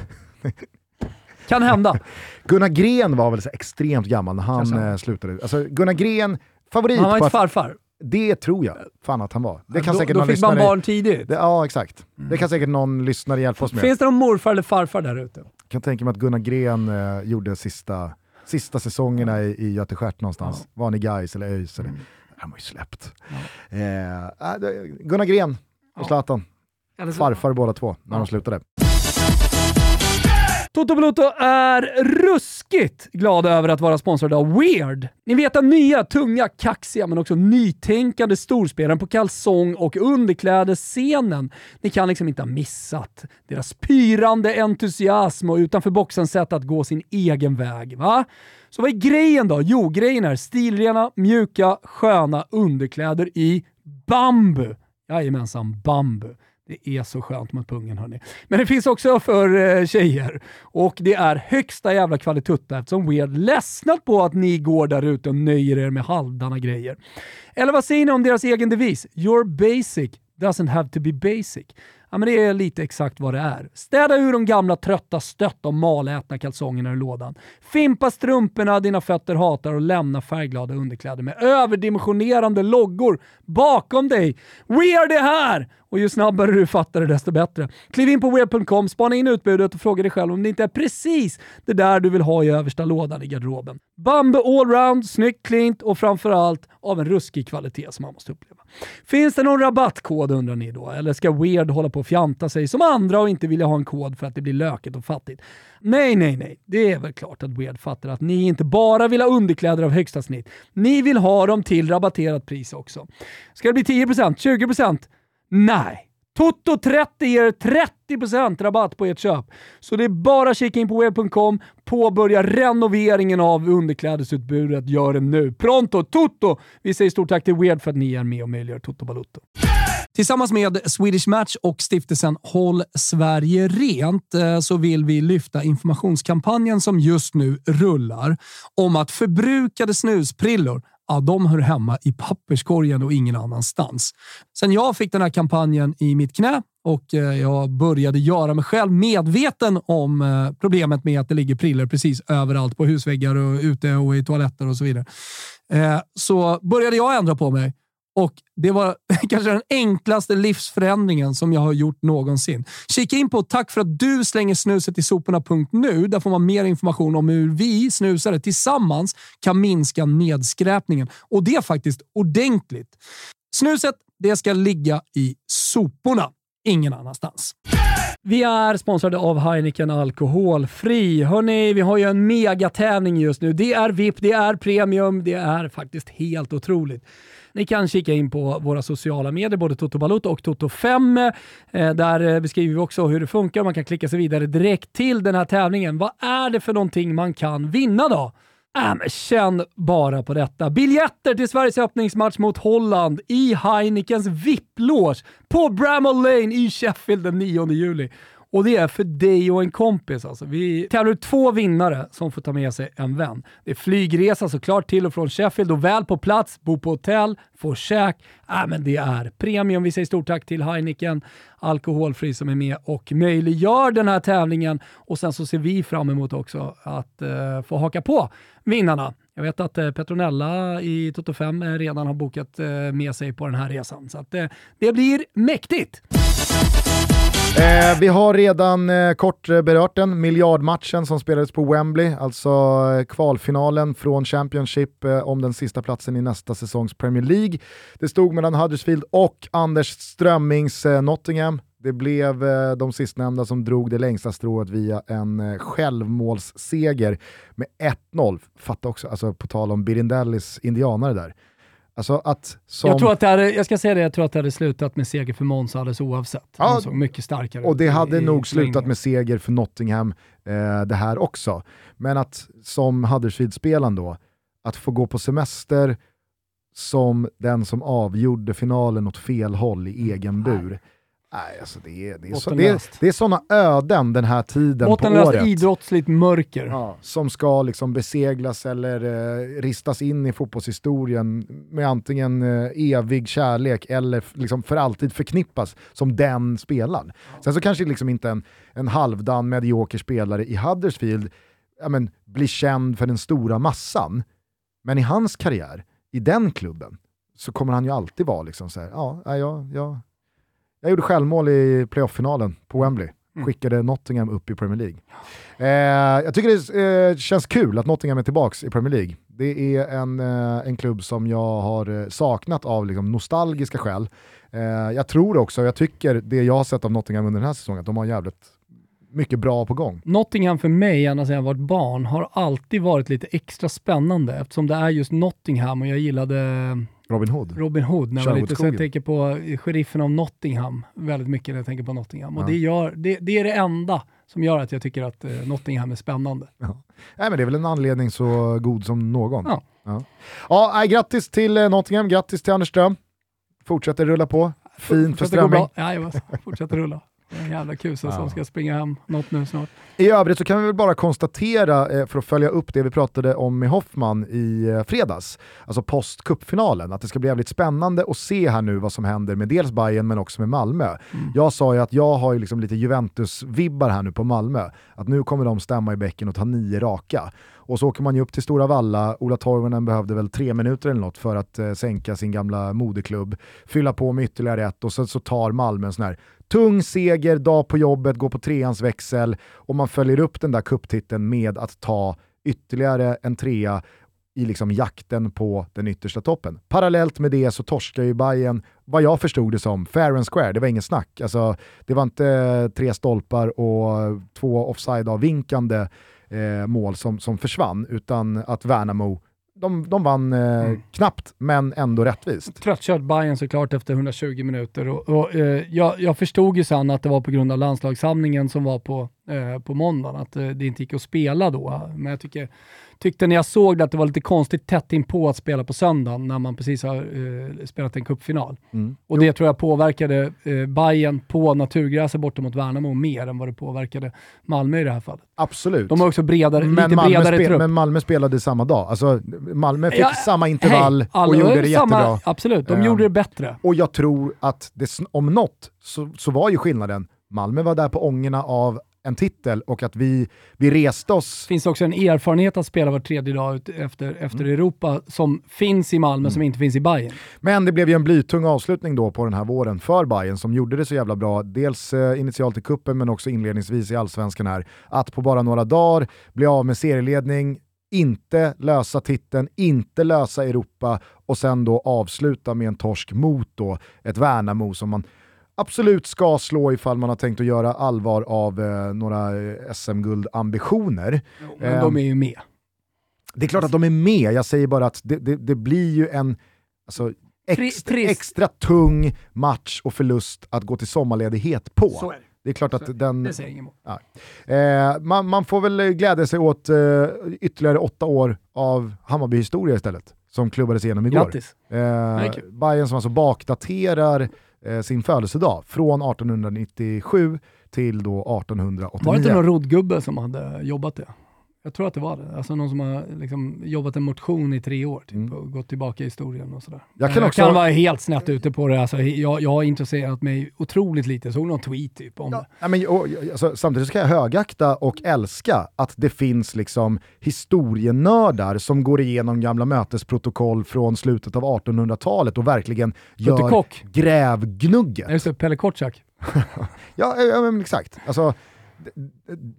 Kan hända. Gunnar Gren var väl så extremt gammal när han eh, slutade. Alltså, Gunnar Gren, favorit Han var inte farfar. Det tror jag fan att han var. Det kan då säkert då någon fick man barn tidigt. Det, ja, exakt. Det kan säkert någon lyssnare hjälpa oss med. Finns det någon morfar eller farfar där ute? kan tänka mig att Gunnar Gren eh, gjorde sista, sista säsongerna i, i Göteskärt någonstans. Var ni guys eller ÖIS? Eller? Han var ju släppt. Eh, äh, Gunnar Gren och Ja. Zlatan, så- farfar båda två, när de slutade. Toto Bluto är ruskigt glada över att vara sponsrade av Weird. Ni vet den nya, tunga, kaxiga men också nytänkande storspelaren på kalsong och underklädesscenen. Ni kan liksom inte ha missat deras pyrande entusiasm och utanför boxen sätt att gå sin egen väg. Va? Så vad är grejen då? Jo, grejen är stilrena, mjuka, sköna underkläder i bambu. Jajamensan, bambu. Det är så skönt mot pungen hörni. Men det finns också för eh, tjejer. Och det är högsta jävla kvalitutta eftersom Weird ledsnat på att ni går där ute och nöjer er med halvdana grejer. Eller vad säger ni om deras egen devis? Your basic doesn't have to be basic. Ja, men det är lite exakt vad det är. Städa ur de gamla trötta, stötta och malätna kalsongerna ur lådan. Fimpa strumporna dina fötter hatar och lämna färgglada underkläder med överdimensionerande loggor bakom dig. Weird är här! Och ju snabbare du fattar det desto bättre. Kliv in på weird.com, spana in utbudet och fråga dig själv om det inte är precis det där du vill ha i översta lådan i garderoben. Bambu allround, snyggt, klint och framförallt av en ruskig kvalitet som man måste uppleva. Finns det någon rabattkod undrar ni då? Eller ska Weird hålla på och fjanta sig som andra och inte vilja ha en kod för att det blir lökigt och fattigt? Nej, nej, nej. Det är väl klart att Weird fattar att ni inte bara vill ha underkläder av högsta snitt. Ni vill ha dem till rabatterat pris också. Ska det bli 10%? 20%? Nej. Toto 30 ger 30% rabatt på ert köp. Så det är bara att kika in på web.com, påbörja renoveringen av underklädesutbudet. Gör det nu. Pronto! Toto! Vi säger stort tack till Weird för att ni är med och möjliggör Toto Balutto. Tillsammans med Swedish Match och stiftelsen Håll Sverige Rent eh, så vill vi lyfta informationskampanjen som just nu rullar om att förbrukade snusprillor Ja, de hör hemma i papperskorgen och ingen annanstans. Sen jag fick den här kampanjen i mitt knä och eh, jag började göra mig själv medveten om eh, problemet med att det ligger prillor precis överallt på husväggar och ute och i toaletter och så vidare. Eh, så började jag ändra på mig och det var kanske den enklaste livsförändringen som jag har gjort någonsin. Kika in på Tack för att du slänger snuset i soporna.nu. Där får man mer information om hur vi snusare tillsammans kan minska nedskräpningen. Och det är faktiskt ordentligt. Snuset det ska ligga i soporna, ingen annanstans. Vi är sponsrade av Heineken Alkoholfri. Hörni, vi har ju en megatävling just nu. Det är VIP, det är premium, det är faktiskt helt otroligt. Ni kan kika in på våra sociala medier, både Toto Balotto och Toto5. Eh, där beskriver vi också hur det funkar. Man kan klicka sig vidare direkt till den här tävlingen. Vad är det för någonting man kan vinna då? Äh, men känn bara på detta. Biljetter till Sveriges öppningsmatch mot Holland i Heinekens VIP-loge på Bramall Lane i Sheffield den 9 juli. Och det är för dig och en kompis. Alltså. Vi tävlar ut två vinnare som får ta med sig en vän. Det är flygresa såklart till och från Sheffield och väl på plats, bo på hotell, få käk. Äh, men det är premium. Vi säger stort tack till Heineken Alkoholfri som är med och möjliggör den här tävlingen. Och sen så ser vi fram emot också att eh, få haka på vinnarna. Jag vet att eh, Petronella i Toto 5 eh, redan har bokat eh, med sig på den här resan, så att, det blir mäktigt! Eh, vi har redan eh, kort eh, berört den, miljardmatchen som spelades på Wembley, alltså eh, kvalfinalen från Championship eh, om den sista platsen i nästa säsongs Premier League. Det stod mellan Huddersfield och Anders Strömmings eh, Nottingham. Det blev eh, de sistnämnda som drog det längsta strået via en eh, självmålsseger med 1-0. Fatta också, alltså på tal om Birindellis indianare där. Alltså att som... jag, tror att det hade, jag ska säga det, jag tror att det hade slutat med seger för Monza alldeles oavsett. Ja, såg mycket starkare Och det hade i, nog slutat med seger för Nottingham eh, det här också. Men att som Huddersfield-spelaren då, att få gå på semester som den som avgjorde finalen åt fel håll i egen bur. Nej, alltså det, är, det, är så, det, är, det är sådana öden den här tiden på året. idrottsligt mörker. Ja, som ska liksom beseglas eller eh, ristas in i fotbollshistorien med antingen eh, evig kärlek eller liksom för alltid förknippas som den spelaren. Sen så kanske liksom inte en, en halvdan medioker spelare i Huddersfield ja, men, blir känd för den stora massan. Men i hans karriär, i den klubben, så kommer han ju alltid vara liksom så här, ja, ja, ja jag gjorde självmål i playoff-finalen på Wembley. Mm. Skickade Nottingham upp i Premier League. Eh, jag tycker det eh, känns kul att Nottingham är tillbaka i Premier League. Det är en, eh, en klubb som jag har eh, saknat av liksom, nostalgiska skäl. Eh, jag tror också, jag tycker det jag har sett av Nottingham under den här säsongen, att de har jävligt mycket bra på gång. Nottingham för mig, ända sedan jag var barn, har alltid varit lite extra spännande eftersom det är just Nottingham och jag gillade Robin Hood. Robin Hood, när jag var lite, så jag tänker på sheriffen av Nottingham väldigt mycket när jag tänker på Nottingham. Ja. Och det, gör, det, det, är det enda som gör att jag tycker att eh, Nottingham är spännande. Ja. Nej, men det är väl en anledning så god som någon. Ja. Ja. Ja, grattis till eh, Nottingham, grattis till Anders Ström. Fortsätter rulla på. Fint för Strömming. Ja, fortsätter rulla. En jävla kuse ja. som ska springa hem något nu snart. I övrigt så kan vi väl bara konstatera, eh, för att följa upp det vi pratade om med Hoffman i eh, fredags, alltså post cupfinalen att det ska bli jävligt spännande att se här nu vad som händer med dels Bayern men också med Malmö. Mm. Jag sa ju att jag har ju liksom lite Juventus-vibbar här nu på Malmö, att nu kommer de stämma i bäcken och ta nio raka. Och så åker man ju upp till Stora Valla, Ola Toivonen behövde väl tre minuter eller något för att eh, sänka sin gamla moderklubb, fylla på med ytterligare ett och sen så tar Malmö en sån här tung seger, dag på jobbet, går på treans växel och man följer upp den där kupptiteln med att ta ytterligare en trea i liksom jakten på den yttersta toppen. Parallellt med det så torskar ju Bayern vad jag förstod det som, fair and square, det var inget snack. Alltså, det var inte eh, tre stolpar och två offside-avvinkande eh, mål som, som försvann, utan att Värnamo de, de vann eh, mm. knappt, men ändå rättvist. Tröttkört Bayern såklart efter 120 minuter. Och, och eh, jag, jag, förstod ju sen att det var på grund av landslagssamlingen som var på, eh, på måndagen, att eh, det inte gick att spela då. Men jag tycker tyckte när jag såg det att det var lite konstigt tätt in på att spela på söndagen när man precis har eh, spelat en cupfinal. Mm. Och det tror jag påverkade eh, Bayern på naturgräset borta mot Värnamo mer än vad det påverkade Malmö i det här fallet. Absolut. De har också bredare, men lite Malmö bredare trupp. Men Malmö spelade samma dag. Alltså, Malmö fick ja, samma intervall hej, och gjorde det samma, jättebra. Absolut, de um, gjorde det bättre. Och jag tror att det, om något så, så var ju skillnaden Malmö var där på ångorna av en titel och att vi, vi reste oss. Det finns också en erfarenhet att spela var tredje dag ut efter, efter mm. Europa som finns i Malmö mm. som inte finns i Bayern. Men det blev ju en blytung avslutning då på den här våren för Bayern som gjorde det så jävla bra. Dels eh, initialt i kuppen men också inledningsvis i allsvenskan här. Att på bara några dagar bli av med serieledning, inte lösa titeln, inte lösa Europa och sen då avsluta med en torsk mot då ett Värnamo som man absolut ska slå ifall man har tänkt att göra allvar av eh, några eh, SM-guldambitioner. Men de ehm, är ju med. Det är klart att de är med, jag säger bara att det, det, det blir ju en alltså, extra, extra, tung match och förlust att gå till sommarledighet på. Så är det. Det är klart att den... Ja. eh, man, man, får väl glädja sig åt eh, ytterligare åtta år av Hammarby-historia istället, som klubbades igenom igår. Grattis! Eh, Bayern som alltså bakdaterar eh, sin födelsedag från 1897 till då 1889. Var det inte någon roddgubbe som hade jobbat det? Jag tror att det var det. Alltså någon som har liksom jobbat en motion i tre år typ, mm. och gått tillbaka i historien och sådär. Jag kan, också... jag kan vara helt snett ute på det. Alltså, jag, jag har intresserat mig otroligt lite. Jag såg någon tweet typ om ja. det. men, och, alltså, samtidigt ska jag högakta och älska att det finns liksom historienördar som går igenom gamla mötesprotokoll från slutet av 1800-talet och verkligen gör grävgnugget. Just det, Pelle Kortsak. ja, ja, exakt. Alltså,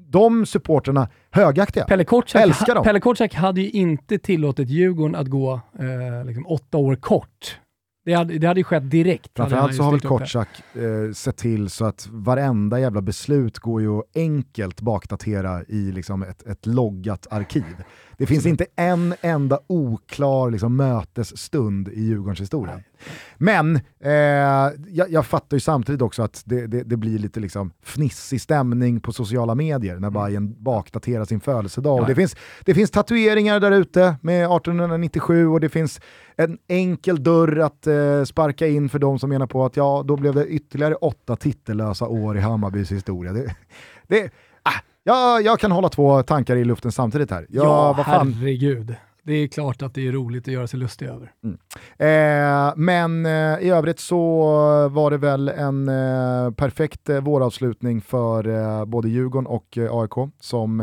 de supporterna högaktiga. Pelle Kortsak, Älskar dem. Pelle Kortsak hade ju inte tillåtit Djurgården att gå eh, liksom åtta år kort. Det hade, det hade ju skett direkt. Framförallt så har väl Kortsak eh, sett till så att varenda jävla beslut går ju enkelt bakdatera i liksom ett, ett loggat arkiv. Det finns inte en enda oklar liksom, mötesstund i Djurgårdens historia. Men eh, jag, jag, fattar ju samtidigt också att det, det, det, blir lite liksom fnissig stämning på sociala medier när mm. Bayern bakdaterar sin födelsedag. Och det, finns, det finns tatueringar där ute med 1897 och det finns en enkel dörr att eh, sparka in för de som menar på att ja, då blev det ytterligare åtta titellösa år i Hammarbys historia. Det, det, Ja, jag kan hålla två tankar i luften samtidigt här. Ja, ja vad fan. herregud. Det är klart att det är roligt att göra sig lustig över. Mm. Eh, men eh, i övrigt så var det väl en eh, perfekt eh, våravslutning för eh, både Djurgården och eh, AIK som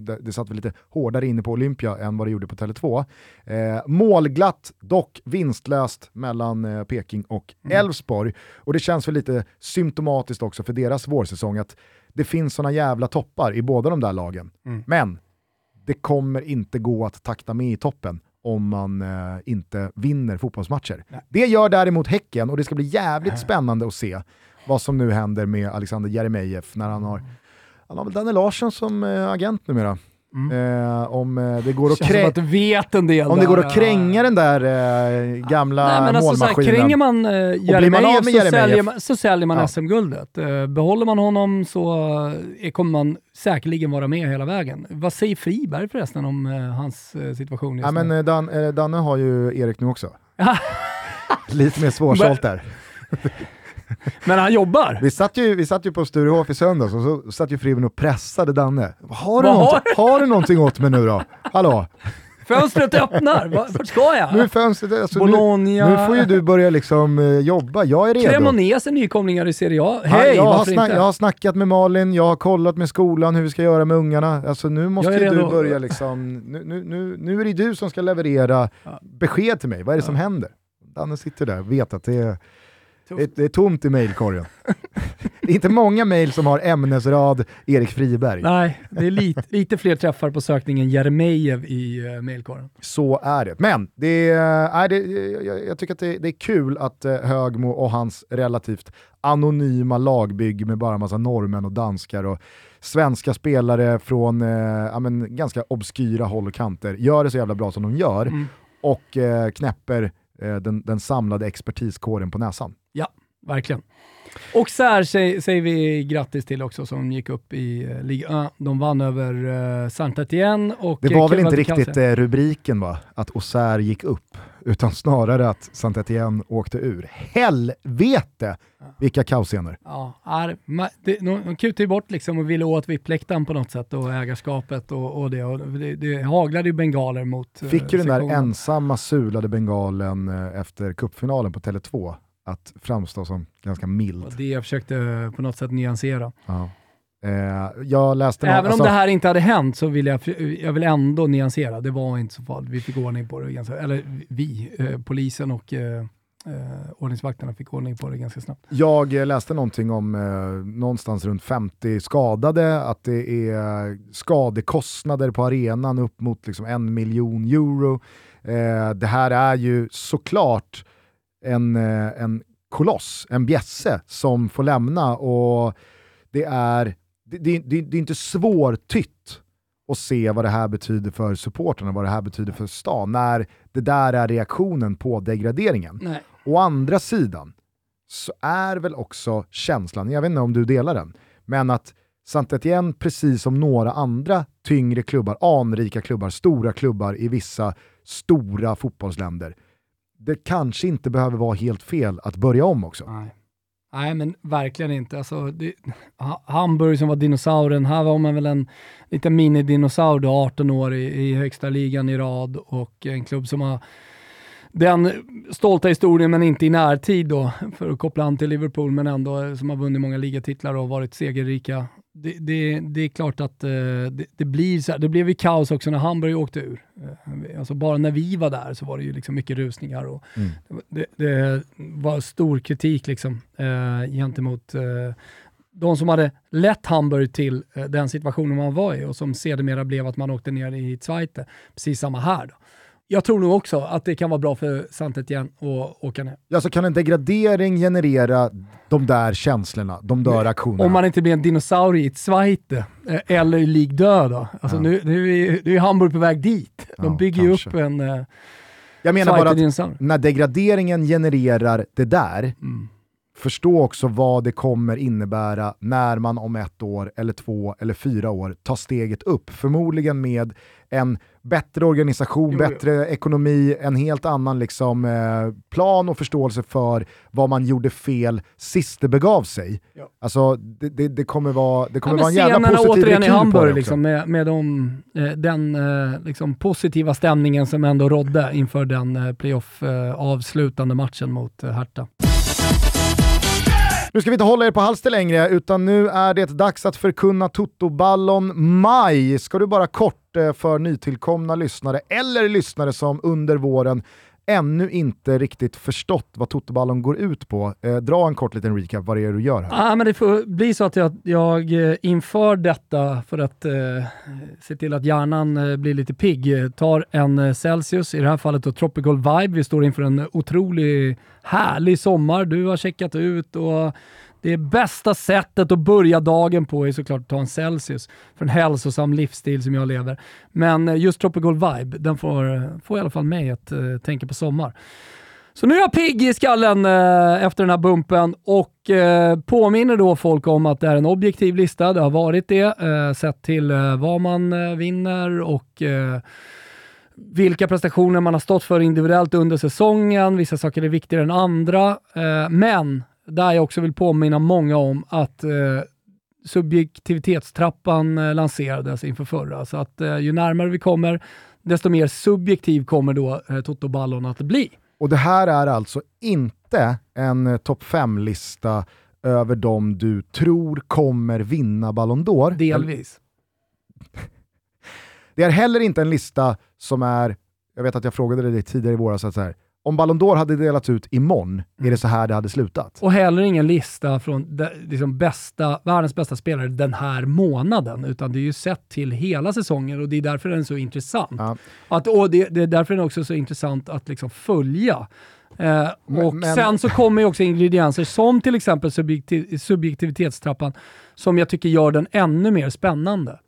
det, det satt väl lite hårdare inne på Olympia än vad det gjorde på Tele2. Eh, målglatt, dock vinstlöst mellan eh, Peking och mm. Elfsborg. Mm. Och det känns väl lite symptomatiskt också för deras vårsäsong att det finns såna jävla toppar i båda de där lagen. Mm. Men det kommer inte gå att takta med i toppen om man eh, inte vinner fotbollsmatcher. Nej. Det gör däremot Häcken och det ska bli jävligt spännande att se vad som nu händer med Alexander Jeremejeff när han har, mm. han har väl Danne Larsson som eh, agent numera. Mm. Eh, om eh, det går att, krä att vet en del om det går att kränga den där eh, gamla Nej, men alltså, målmaskinen. kränger man eh, Jeremejeff så, säljer man, så säljer man ja. SM-guldet. Eh, behåller man honom så eh, kommer man säkerligen vara med hela vägen. Vad säger Friberg förresten om eh, hans eh, situation just ja, men, Dan, Danne har ju Erik nu också. Lite mer svårsålt där. Men han jobbar. Vi satt ju, vi satt ju på Sturehof i söndags och så satt ju Friven och pressade Danne. Har du, har? har du någonting åt mig nu då? Hallå? Fönstret öppnar, vart ska jag? Nu, fönstret, alltså, Bologna. Nu, nu, får ju du börja liksom uh, jobba, jag är redo. Cremonese nykomlingar i Serie A. Hej, ja, jag, har snack, jag har snackat med Malin, jag har kollat med skolan hur vi ska göra med ungarna. Alltså, nu måste ju du börja liksom, nu, nu, nu, nu är det du som ska leverera ja. besked till mig, vad är det ja. som händer? Danne sitter där och vet att det är det, det, är tomt i mailkorgen. det är inte många mail som har ämnesrad Erik Friberg. Nej, det är lite, lite fler träffar på sökningen Jeremejeff i uh, mailkorgen. Så är det. Men det är, det, jag, jag tycker att det, det, är kul att uh, Högmo och hans relativt anonyma lagbygge med bara massa norrmän och danskar och svenska spelare från uh, ja, men, ganska obskyra håll och kanter gör det så jävla bra som de gör mm. och knäpper den, den samlade expertiskåren på näsan. Ja, verkligen. Och Sär säger, vi grattis till också som gick upp i uh, Liga 1. De vann över uh, saint Etienne och... Det var väl inte riktigt uh, rubriken va? Att Auxerre gick upp, utan snarare att saint Etienne åkte ur. Helvete vilka kaosscener! Ja, de, de kutade ju bort liksom och ville åt VIP-läktaren på något sätt och ägarskapet och, och det. Och det, det haglade ju bengaler mot Fick ju den där ensamma sulade bengalen efter kuppfinalen på Tele2 att framstå som ganska mild. Det jag försökte på något sätt nyansera. Ja. Eh, jag läste någon, Även alltså, om det här inte hade hänt så vill jag, jag vill ändå nyansera. Det var inte så farligt. Vi fick ordning på det ganska, eller vi, eh, polisen och eh, eh, ordningsvakterna fick ordning på det ganska snabbt. Jag läste någonting om eh, någonstans runt 50 skadade, att det är skadekostnader på arenan upp mot liksom en miljon euro. Eh, det här är ju såklart en, en koloss, en bjässe som får lämna och det är, det, det, det, det är inte svårtytt att se vad det här betyder för supporterna, vad det här betyder för stan, när det där är reaktionen på degraderingen. Nej. Å andra sidan så är väl också känslan, jag vet inte om du delar den, men att saint Etienne, precis som några andra tyngre klubbar, anrika klubbar, stora klubbar i vissa stora fotbollsländer, det kanske inte behöver vara helt fel att börja om också. Nej. Nej, men verkligen inte. Alltså, det, Hamburg som var dinosauren, här var man väl en liten minidinosaur 18 år i, i högsta ligan i rad och en klubb som har den stolta historien, men inte i närtid då, för att koppla an till Liverpool, men ändå som har vunnit många ligatitlar och varit segerrika. Det, det, det är klart att eh, det, det blir så här. Det blev ju kaos också när Hamburg åkte ur. Eh, Alltså bara när vi var där så var det ju liksom mycket rusningar och Mm. det, det var stor kritik liksom, eh, gentemot eh, de som hade lett Hamburg till eh, den situationen man var i och som sedermera blev att man åkte ner i Zweite. Precis samma här. Då. Jag tror nog också att det kan vara bra för saint Etienne att åka ner. Alltså kan en degradering generera de där känslorna, de där aktionerna? Om man inte blir en dinosaurie i Zweite eh, eller i Ligue Dö. Alltså Ja. nu, nu, är, nu är Hamburg på väg dit. De bygger ju upp en eh, jag menar bara att när degraderingen genererar det där, Mm. förstå också vad det kommer innebära när man om ett år, eller två eller fyra år tar steget upp. Förmodligen med en bättre organisation, Jo, bättre ekonomi, en helt annan liksom, eh, plan och förståelse för vad man gjorde fel sist det begav sig. Ja. Alltså, det, det, det kommer vara, det kommer Ja, vara en jävla positiv återigen i Hamburg liksom, med, med de, eh, den eh, liksom, positiva stämningen som ändå rådde inför den eh, playoff-avslutande matchen mot eh, Hertha. Nu ska vi inte hålla er på halster längre, utan nu är det dags att förkunna Toto-ballon maj. Ska du bara kort eh, Eh, för nytillkomna lyssnare, eller lyssnare som under våren ännu inte riktigt förstått vad Toteballon går ut på, eh, dra en kort liten recap vad det är du gör här. Ah, men det får bli så att jag, jag eh, inför detta, för att eh, se till att hjärnan eh, blir lite pigg, eh, tar en eh, Celsius, i det här fallet då Tropical Vibe. Vi står inför en otrolig härlig sommar. Du har checkat ut och det bästa sättet att börja dagen på är såklart att ta en Celsius för en hälsosam livsstil som jag lever. Men eh, just Tropical Vibe, den får, eh, får i alla fall mig att uh, tänka på sommar. Så nu är jag pigg i skallen eh, efter den här bumpen och eh, påminner då folk om att det är en objektiv lista. Det har varit det, eh, sett till vad man vinner och vilka prestationer man har stått för individuellt under säsongen. Vissa saker är viktigare än andra. Men där jag också vill påminna många om att eh, subjektivitetstrappan eh, lanserades inför förra. Så att eh, ju närmare vi kommer, desto mer subjektiv kommer då eh, Toto-ballon att bli. Och det här är alltså inte en eh, topp 5-lista över de du tror kommer vinna Ballon d'Or. Delvis. Det är heller inte en lista som är, jag vet att jag frågade dig tidigare i våras, att så här, om Ballon d'Or hade delats ut imorgon, är det så här det hade slutat? Och heller ingen lista från de, liksom bästa, världens bästa spelare den här månaden, utan det är ju sett till hela säsongen och det är därför den är så intressant. Ja. Att, och det, det är därför den också är så intressant att liksom följa. Eh, och men- Sen så kommer ju också ingredienser som till exempel subjektiv, subjektivitetstrappan, som jag tycker gör den ännu mer spännande.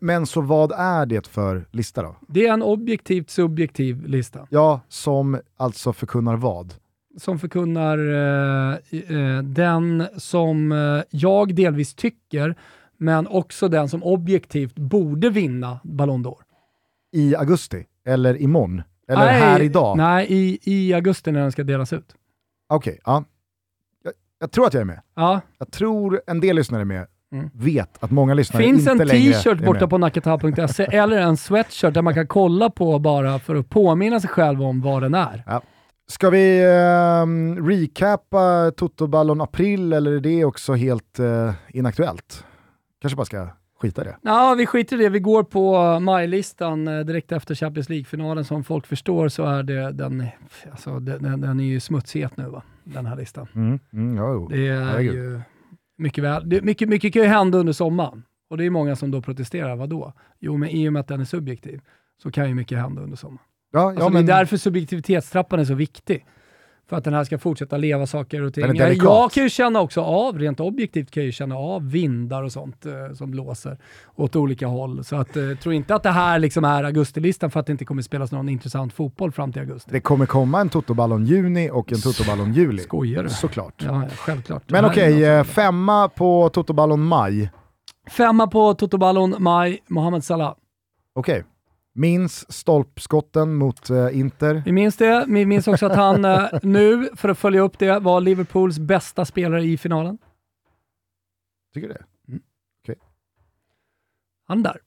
Men så vad är det för lista då? Det är en objektivt subjektiv lista. Ja, som alltså förkunnar vad? som förkunnar eh, eh, den som eh, jag delvis tycker, men också den som objektivt borde vinna Ballon d'Or. I augusti? Eller imorgon? Eller Nej, här idag? Nej, i, i augusti när den ska delas ut. Okej, ja. Jag, jag tror att jag är med. Ja, Jag tror en del lyssnare är med. Mm. Vet att många lyssnare finns inte en längre t-shirt är borta med. på nakata.se eller en sweatshirt där man kan kolla på bara för att påminna sig själv om vad den är. Ska vi ehm, recappa Toto Ballon April eller är det också helt eh, inaktuellt? kanske bara ska skita i det. Ja, vi skiter i det. Vi går på majlistan eh, direkt efter Champions League-finalen. Som folk förstår så är det, den, alltså, den, den är ju smutshet nu, va? den här listan. Mm. Mm, jo. Det är Herregud. ju mycket väl. Det, mycket, mycket kan ju hända under sommaren. Och det är många som då protesterar. Vadå? Jo, men i och med att den är subjektiv så kan ju mycket hända under sommaren. Ja, ja, Alltså, men, Det är därför subjektivitetstrappan är så viktig. För att den här ska fortsätta leva saker och ting. Jag, kan ju känna också av, rent objektivt kan jag ju känna av vindar och sånt eh, som blåser åt olika håll. Så att, eh, tro inte att det här liksom är augustilistan för att det inte kommer spelas någon intressant fotboll fram till augusti. det kommer komma en Totoballon juni och en Totoballon juli. Skojar du? Såklart. Ja, självklart. Men okej, något eh, femma på Totoballon maj. Femma på Totoballon, Maj, Mohamed Salah. Okej. Minns stolpskotten mot eh, Inter. Vi minns det. Vi minns också att han eh, nu, för att följa upp det, var Liverpools bästa spelare i finalen. Tycker du det? Han är där.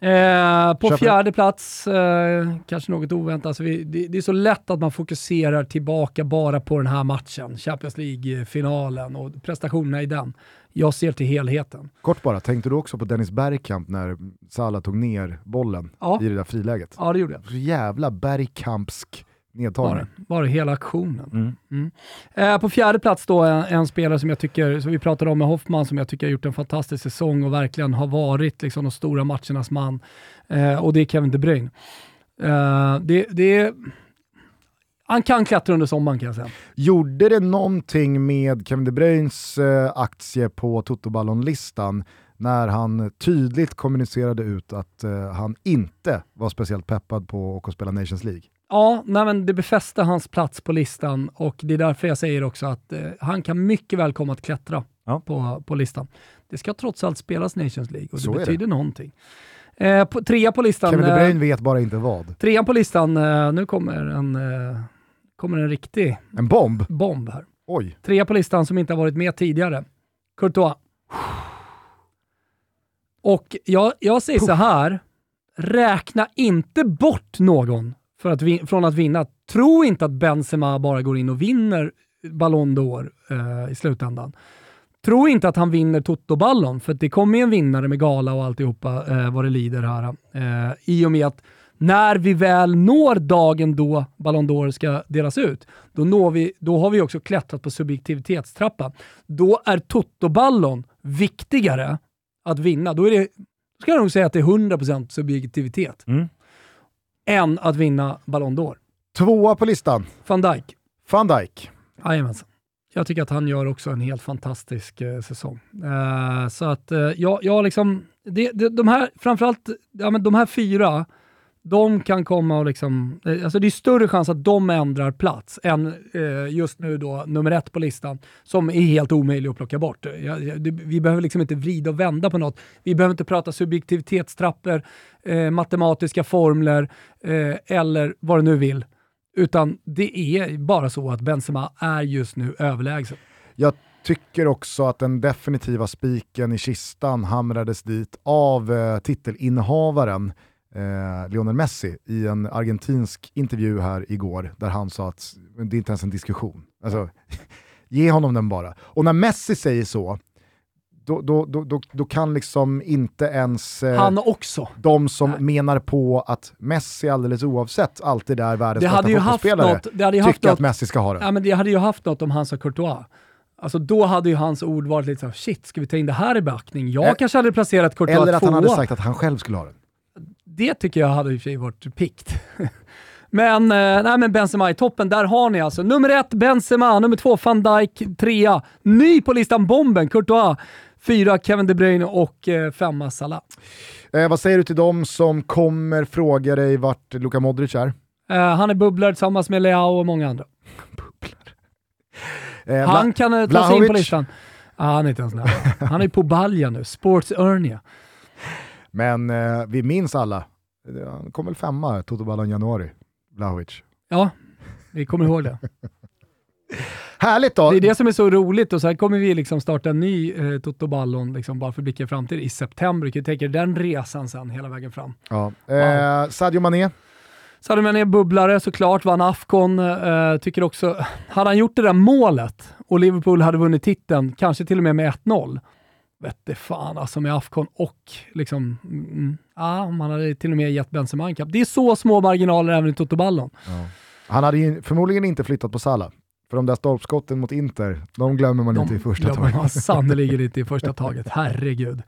Eh, på Köper. fjärde plats, eh, kanske något oväntat, alltså vi, det, det är så lätt att man fokuserar tillbaka bara på den här matchen, Champions League-finalen och prestationerna i den. Jag ser till helheten. Kort bara, tänkte du också på Dennis Bergkamp när Salah tog ner bollen Ja. i det där friläget? Ja, det gjorde jag. Så jävla Bergkampsk Var nedtagning. det, var det hela aktionen. Mm. Mm. Eh, på fjärde plats då en, en spelare som jag tycker, som vi pratade om med Hoffman, som jag tycker har gjort en fantastisk säsong och verkligen har varit liksom, de stora matchernas man. Eh, och det är Kevin De Bruyne. Eh, det, det, han kan klättra under sommaren kan jag säga. Gjorde det någonting med Kevin De Bruynes eh, aktie på Totoballon-listan när han tydligt kommunicerade ut att eh, han inte var speciellt peppad på att spela Nations League? Ja, nej, men det befäste hans plats på listan och det är därför jag säger också att eh, han kan mycket väl komma att klättra Ja. på, på listan. Det ska trots allt spelas Nations League och Så det det. betyder någonting. Eh, på, trea på listan. Kevin De eh, Bruyne vet bara inte vad. Trean på listan, eh, nu kommer en, eh, kommer en riktig En bomb? bomb här. Oj. Trea på listan som inte har varit med tidigare. Courtois. Och jag, jag säger så här, räkna inte bort någon för att vin- från att vinna. Tro inte att Benzema bara går in och vinner Ballon d'Or eh, i slutändan. Tro inte att han vinner Toto-ballon, för att det kommer ju en vinnare med gala och alltihopa eh, vad det lider här. Eh, I och med att när vi väl når dagen då Ballon d'Or ska delas ut, då, når vi, då har vi också klättrat på subjektivitetstrappan. Då är Toto-ballon viktigare att vinna. Då är det, ska jag nog säga att det är 100% subjektivitet, Mm än att vinna Ballon d'Or. Tvåa på listan, Van Dijk. van Dijk. Jajamensan. Jag tycker att han gör också en helt fantastisk eh, säsong. Eh, så att eh, jag, jag liksom, det, det, de här, framförallt ja, men de här fyra, de kan komma och liksom, eh, alltså det är större chans att de ändrar plats än eh, just nu då nummer ett på listan, som är helt omöjlig att plocka bort. Eh, jag, jag, det, vi behöver liksom inte vrida och vända på något. Vi behöver inte prata subjektivitetstrappor, eh, matematiska formler eh, eller vad du nu vill. Utan det är bara så att Benzema är just nu överlägsen. Jag tycker också att den definitiva spiken i kistan hamrades dit av eh, titelinnehavaren eh, Lionel Messi i en argentinsk intervju här igår där han sa att det är inte ens en diskussion. Alltså, ge honom den bara. Och när Messi säger så, då, då, då, då, kan liksom inte ens eh, Han också. de som Nej. menar på att Messi alldeles oavsett alltid är världens Det bästa hade fotbollsspelare något, det hade ju haft tycker något, att Messi ska ha den. ja, men det hade ju haft något om han sa Courtois. Alltså då hade ju hans ord varit lite så här, shit, ska vi ta in det här i beaktning? Jag Eh, kanske hade placerat Courtois Eller att han tvåa. hade sagt att han själv skulle ha den. Det tycker jag hade i och för sig varit pikt. Men, eh, nej, men Benzema i toppen, där har ni alltså. Nummer ett Benzema, nummer två van Dijk, trea. Ny på listan Bomben, Courtois. Fyra Kevin De Bruyne och eh, femma Salah. Eh, vad säger du till dem som kommer fråga dig vart Luka Modric är? Eh, han är bubblare tillsammans med Leao och många andra. Eh, Han kan ta sig in på listan. Ah, han är inte ens nära. Han är på Balja nu, Sports Ernia. Men eh, vi minns alla, han kom väl femma Toto Ballon januari, Vlahovic. Ja, vi kommer ihåg det. Härligt då! Det är det som är så roligt och så här kommer vi liksom starta en ny eh, Toto Ballon liksom bara för blicka framtid i september. Jag tänker den resan sen hela vägen fram. Ja. Eh, Sadio Mané, Sadio Mané bubblare såklart, vann Afcon. Eh, tycker också, hade han gjort det där målet och Liverpool hade vunnit titeln, kanske till och med med 1-0, vette fan alltså med Afcon och liksom, mm, ja, man hade till och med gett Benzema en kapp. Det är så små marginaler även i Toto Ballon. Ja. Han hade ju förmodligen inte flyttat på Salah. För de där stolpskotten mot Inter, de glömmer man De inte i första glömmer taget. man sannerligen inte i första taget, herregud.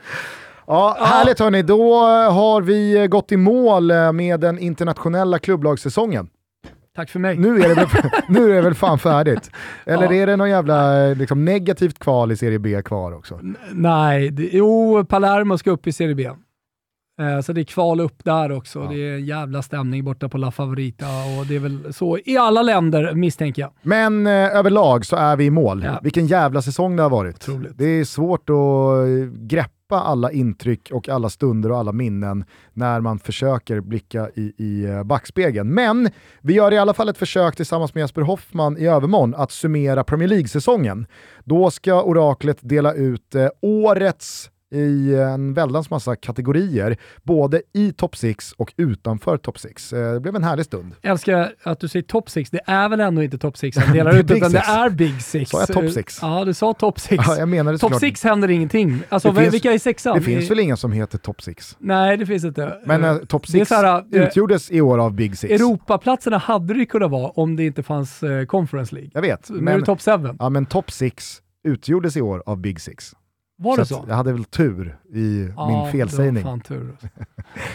Ja, härligt hörni, då har vi gått i mål med den internationella klubblagssäsongen. Tack för mig. Nu är det väl, nu är det väl fan färdigt? Eller Ja. är det någon jävla liksom, negativt kval i Serie B kvar också? N- Nej, det, jo, Palermo ska upp i Serie B. Eh, så det är kval upp där också. Ja. Det är en jävla stämning borta på La Favorita och det är väl så i alla länder misstänker jag. Men eh, överlag så är vi i mål. Ja. Vilken jävla säsong det har varit. Otroligt. Det är svårt att eh, greppa alla intryck och alla stunder och alla minnen när man försöker blicka i, i eh, backspegeln. Men vi gör i alla fall ett försök tillsammans med Jesper Hoffman i övermorgon att summera Premier League-säsongen. Då ska oraklet dela ut eh, årets i en väldans massa kategorier, både i top 6 och utanför top 6. Det blev en härlig stund. älskar att du säger top 6. Det är väl ändå inte top 6 han delar ut, utan det är big 6. Sa jag top six? Ja, du sa top 6. Ja, jag menade top såklart- 6 händer ingenting. Alltså, Det finns- vilka är sexan? Det finns väl ingen som heter top 6? Nej, det finns inte. Men Eh, eh, top det är 6 så här, eh, utgjordes i år av Big Six. Europaplatserna hade det kunnat vara om det inte fanns eh, Conference League. Jag vet, Nu är men, det top 7. ja, men top 6 utgjordes i år av Big Six. Var det så? Jag hade väl tur i Ja, min felsägning.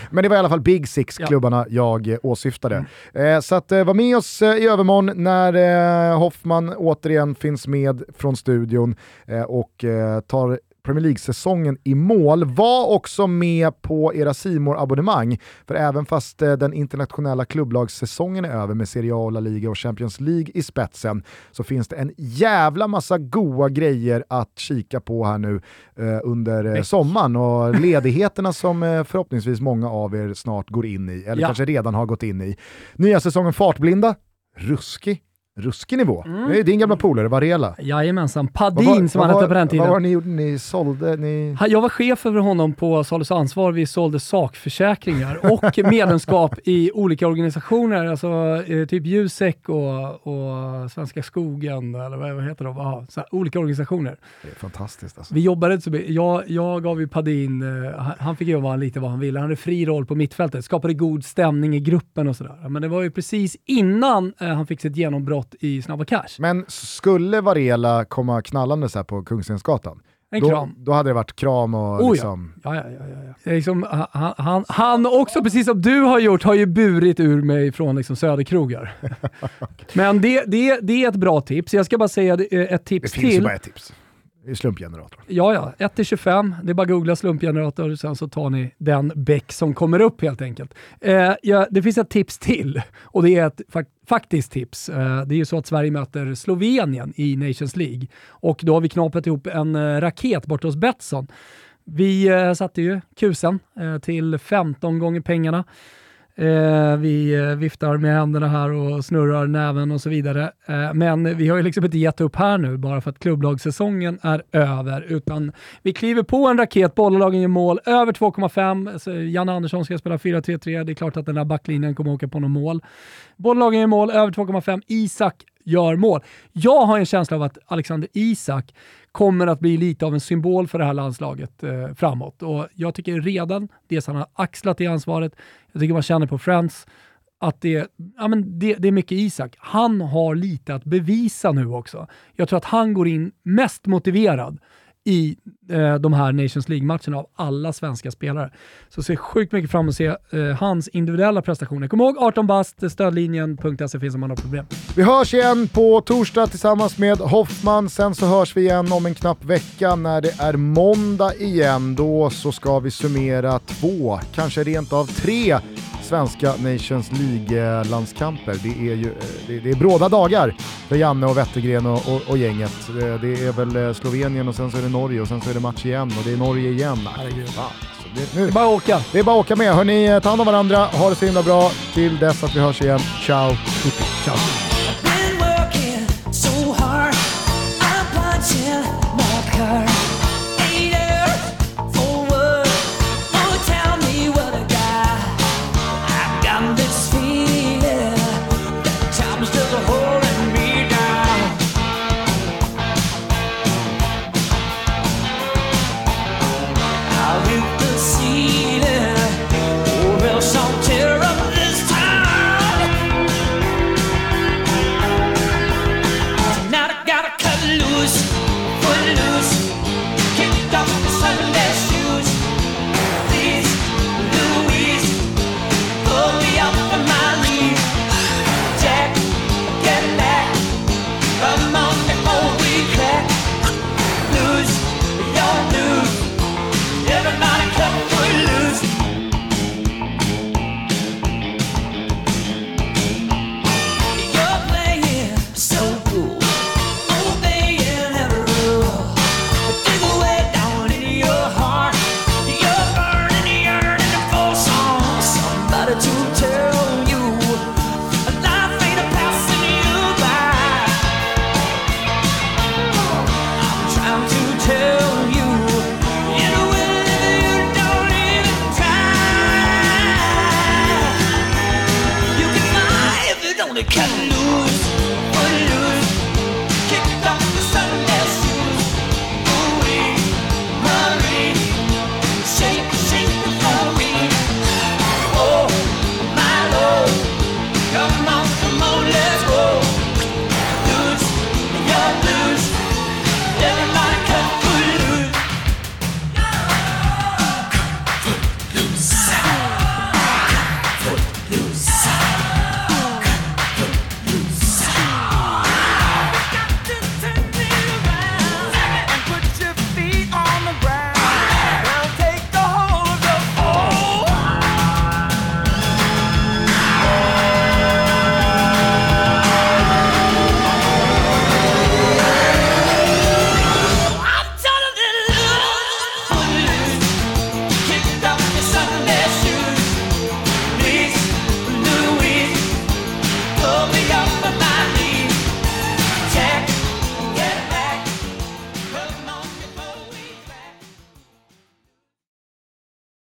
Men det var i alla fall Big Ja. Six-klubbarna jag eh, åsyftade. Mm. Eh, så att, eh, var med oss eh, i övermorgon när Hoffman återigen finns med från studion och tar Premier League-säsongen i mål. Var också med på era simor abonnemang för även fast eh, den internationella klubblagssäsongen är över med Serie A, La Liga och Champions League i spetsen så finns det en jävla massa goa grejer att kika på här nu eh, under eh, sommaren och ledigheterna som eh, förhoppningsvis många av er snart går in i, eller Ja. kanske redan har gått in i. Nya säsongen Fartblinda, ruskig, ruskig nivå. Det är din gamla polare Varela. Jajamensan. Vad var- Padin som han hette på den tiden. Vad var det ni gjorde? Ni sålde, ni... Jag var chef över honom på Salus Ansvar. Vi sålde sakförsäkringar och medlemskap i olika organisationer, alltså eh, typ Jusek och, och Svenska skogen, eller vad, vad heter de? Så här, olika organisationer. Det är fantastiskt alltså. Vi jobbade inte så mycket. Jag, jag gav ju Padin, eh, han- han fick göra lite vad han ville. Han hade fri roll på mittfältet, skapade god stämning i gruppen och sådär. Men det var ju precis innan eh, han fick sitt genombrott i Snabba Cash. Men skulle Varela komma knallande så här på Kungstensgatan, En då, kram. då hade det varit kram och Oh, liksom... Ja, ja, ja, ja, ja. Det Liksom, han, han, han också, precis som du har gjort, har ju burit ur mig från liksom söderkrogar. Men det, det, det är ett bra tips. Jag ska bara säga det- ett Det tips finns ju till. bara ett tips i slumpgeneratorn. Ja, ja. 1 till 25. Det är bara att googla slumpgenerator sen så tar ni den bäck som kommer upp helt enkelt. Eh, ja, det finns ett tips till och det är ett fak faktiskt tips. Eh, det är ju så att Sverige möter Slovenien i Nations League och då har vi knapat ihop en eh, raket borta hos Betsson. Vi eh, satte ju kusen eh, till 15 gånger pengarna. Eh, vi eh, viftar med händerna här och snurrar näven och så vidare. Eh, men vi har ju liksom inte gett upp här nu bara för att klubblagssäsongen är över, utan vi kliver på en raket, bolllagen gör mål, över 2,5. Janne Andersson ska spela 4-3-3, det är klart att den där backlinjen kommer åka på något mål. Bolllagen gör mål, över 2,5. Isak gör mål. Jag har en känsla av att Alexander Isak kommer att bli lite av en symbol för det här landslaget eh, framåt. Och jag tycker redan, dels han har axlat det ansvaret, jag tycker man känner på Friends, att det, ja men det, det är mycket Isak. Han har lite att bevisa nu också. Jag tror att han går in mest motiverad i eh, de här Nations League-matcherna av alla svenska spelare. Så ser sjukt mycket fram emot att se eh, hans individuella prestationer. Kom ihåg 18 bast, stödlinjen.se finns om man har problem. Vi hörs igen på torsdag tillsammans med Hoffman. Sen så hörs vi igen om en knapp vecka när det är måndag igen. Då så ska vi summera två, kanske rent av tre svenska Nations League-landskamper. Det är ju eh, det, det är bråda dagar för Janne och Wettergren och, och, och gänget. Eh, Det är väl eh, Slovenien och sen så är det Norge och sen så är det match igen och det är Norge igen. Herregud. Alltså, det, nu, Det är bara att åka. det är bara att åka med. Hörni, ta hand om varandra, ha det så himla bra. Till dess att vi hörs igen. Ciao! Ciao.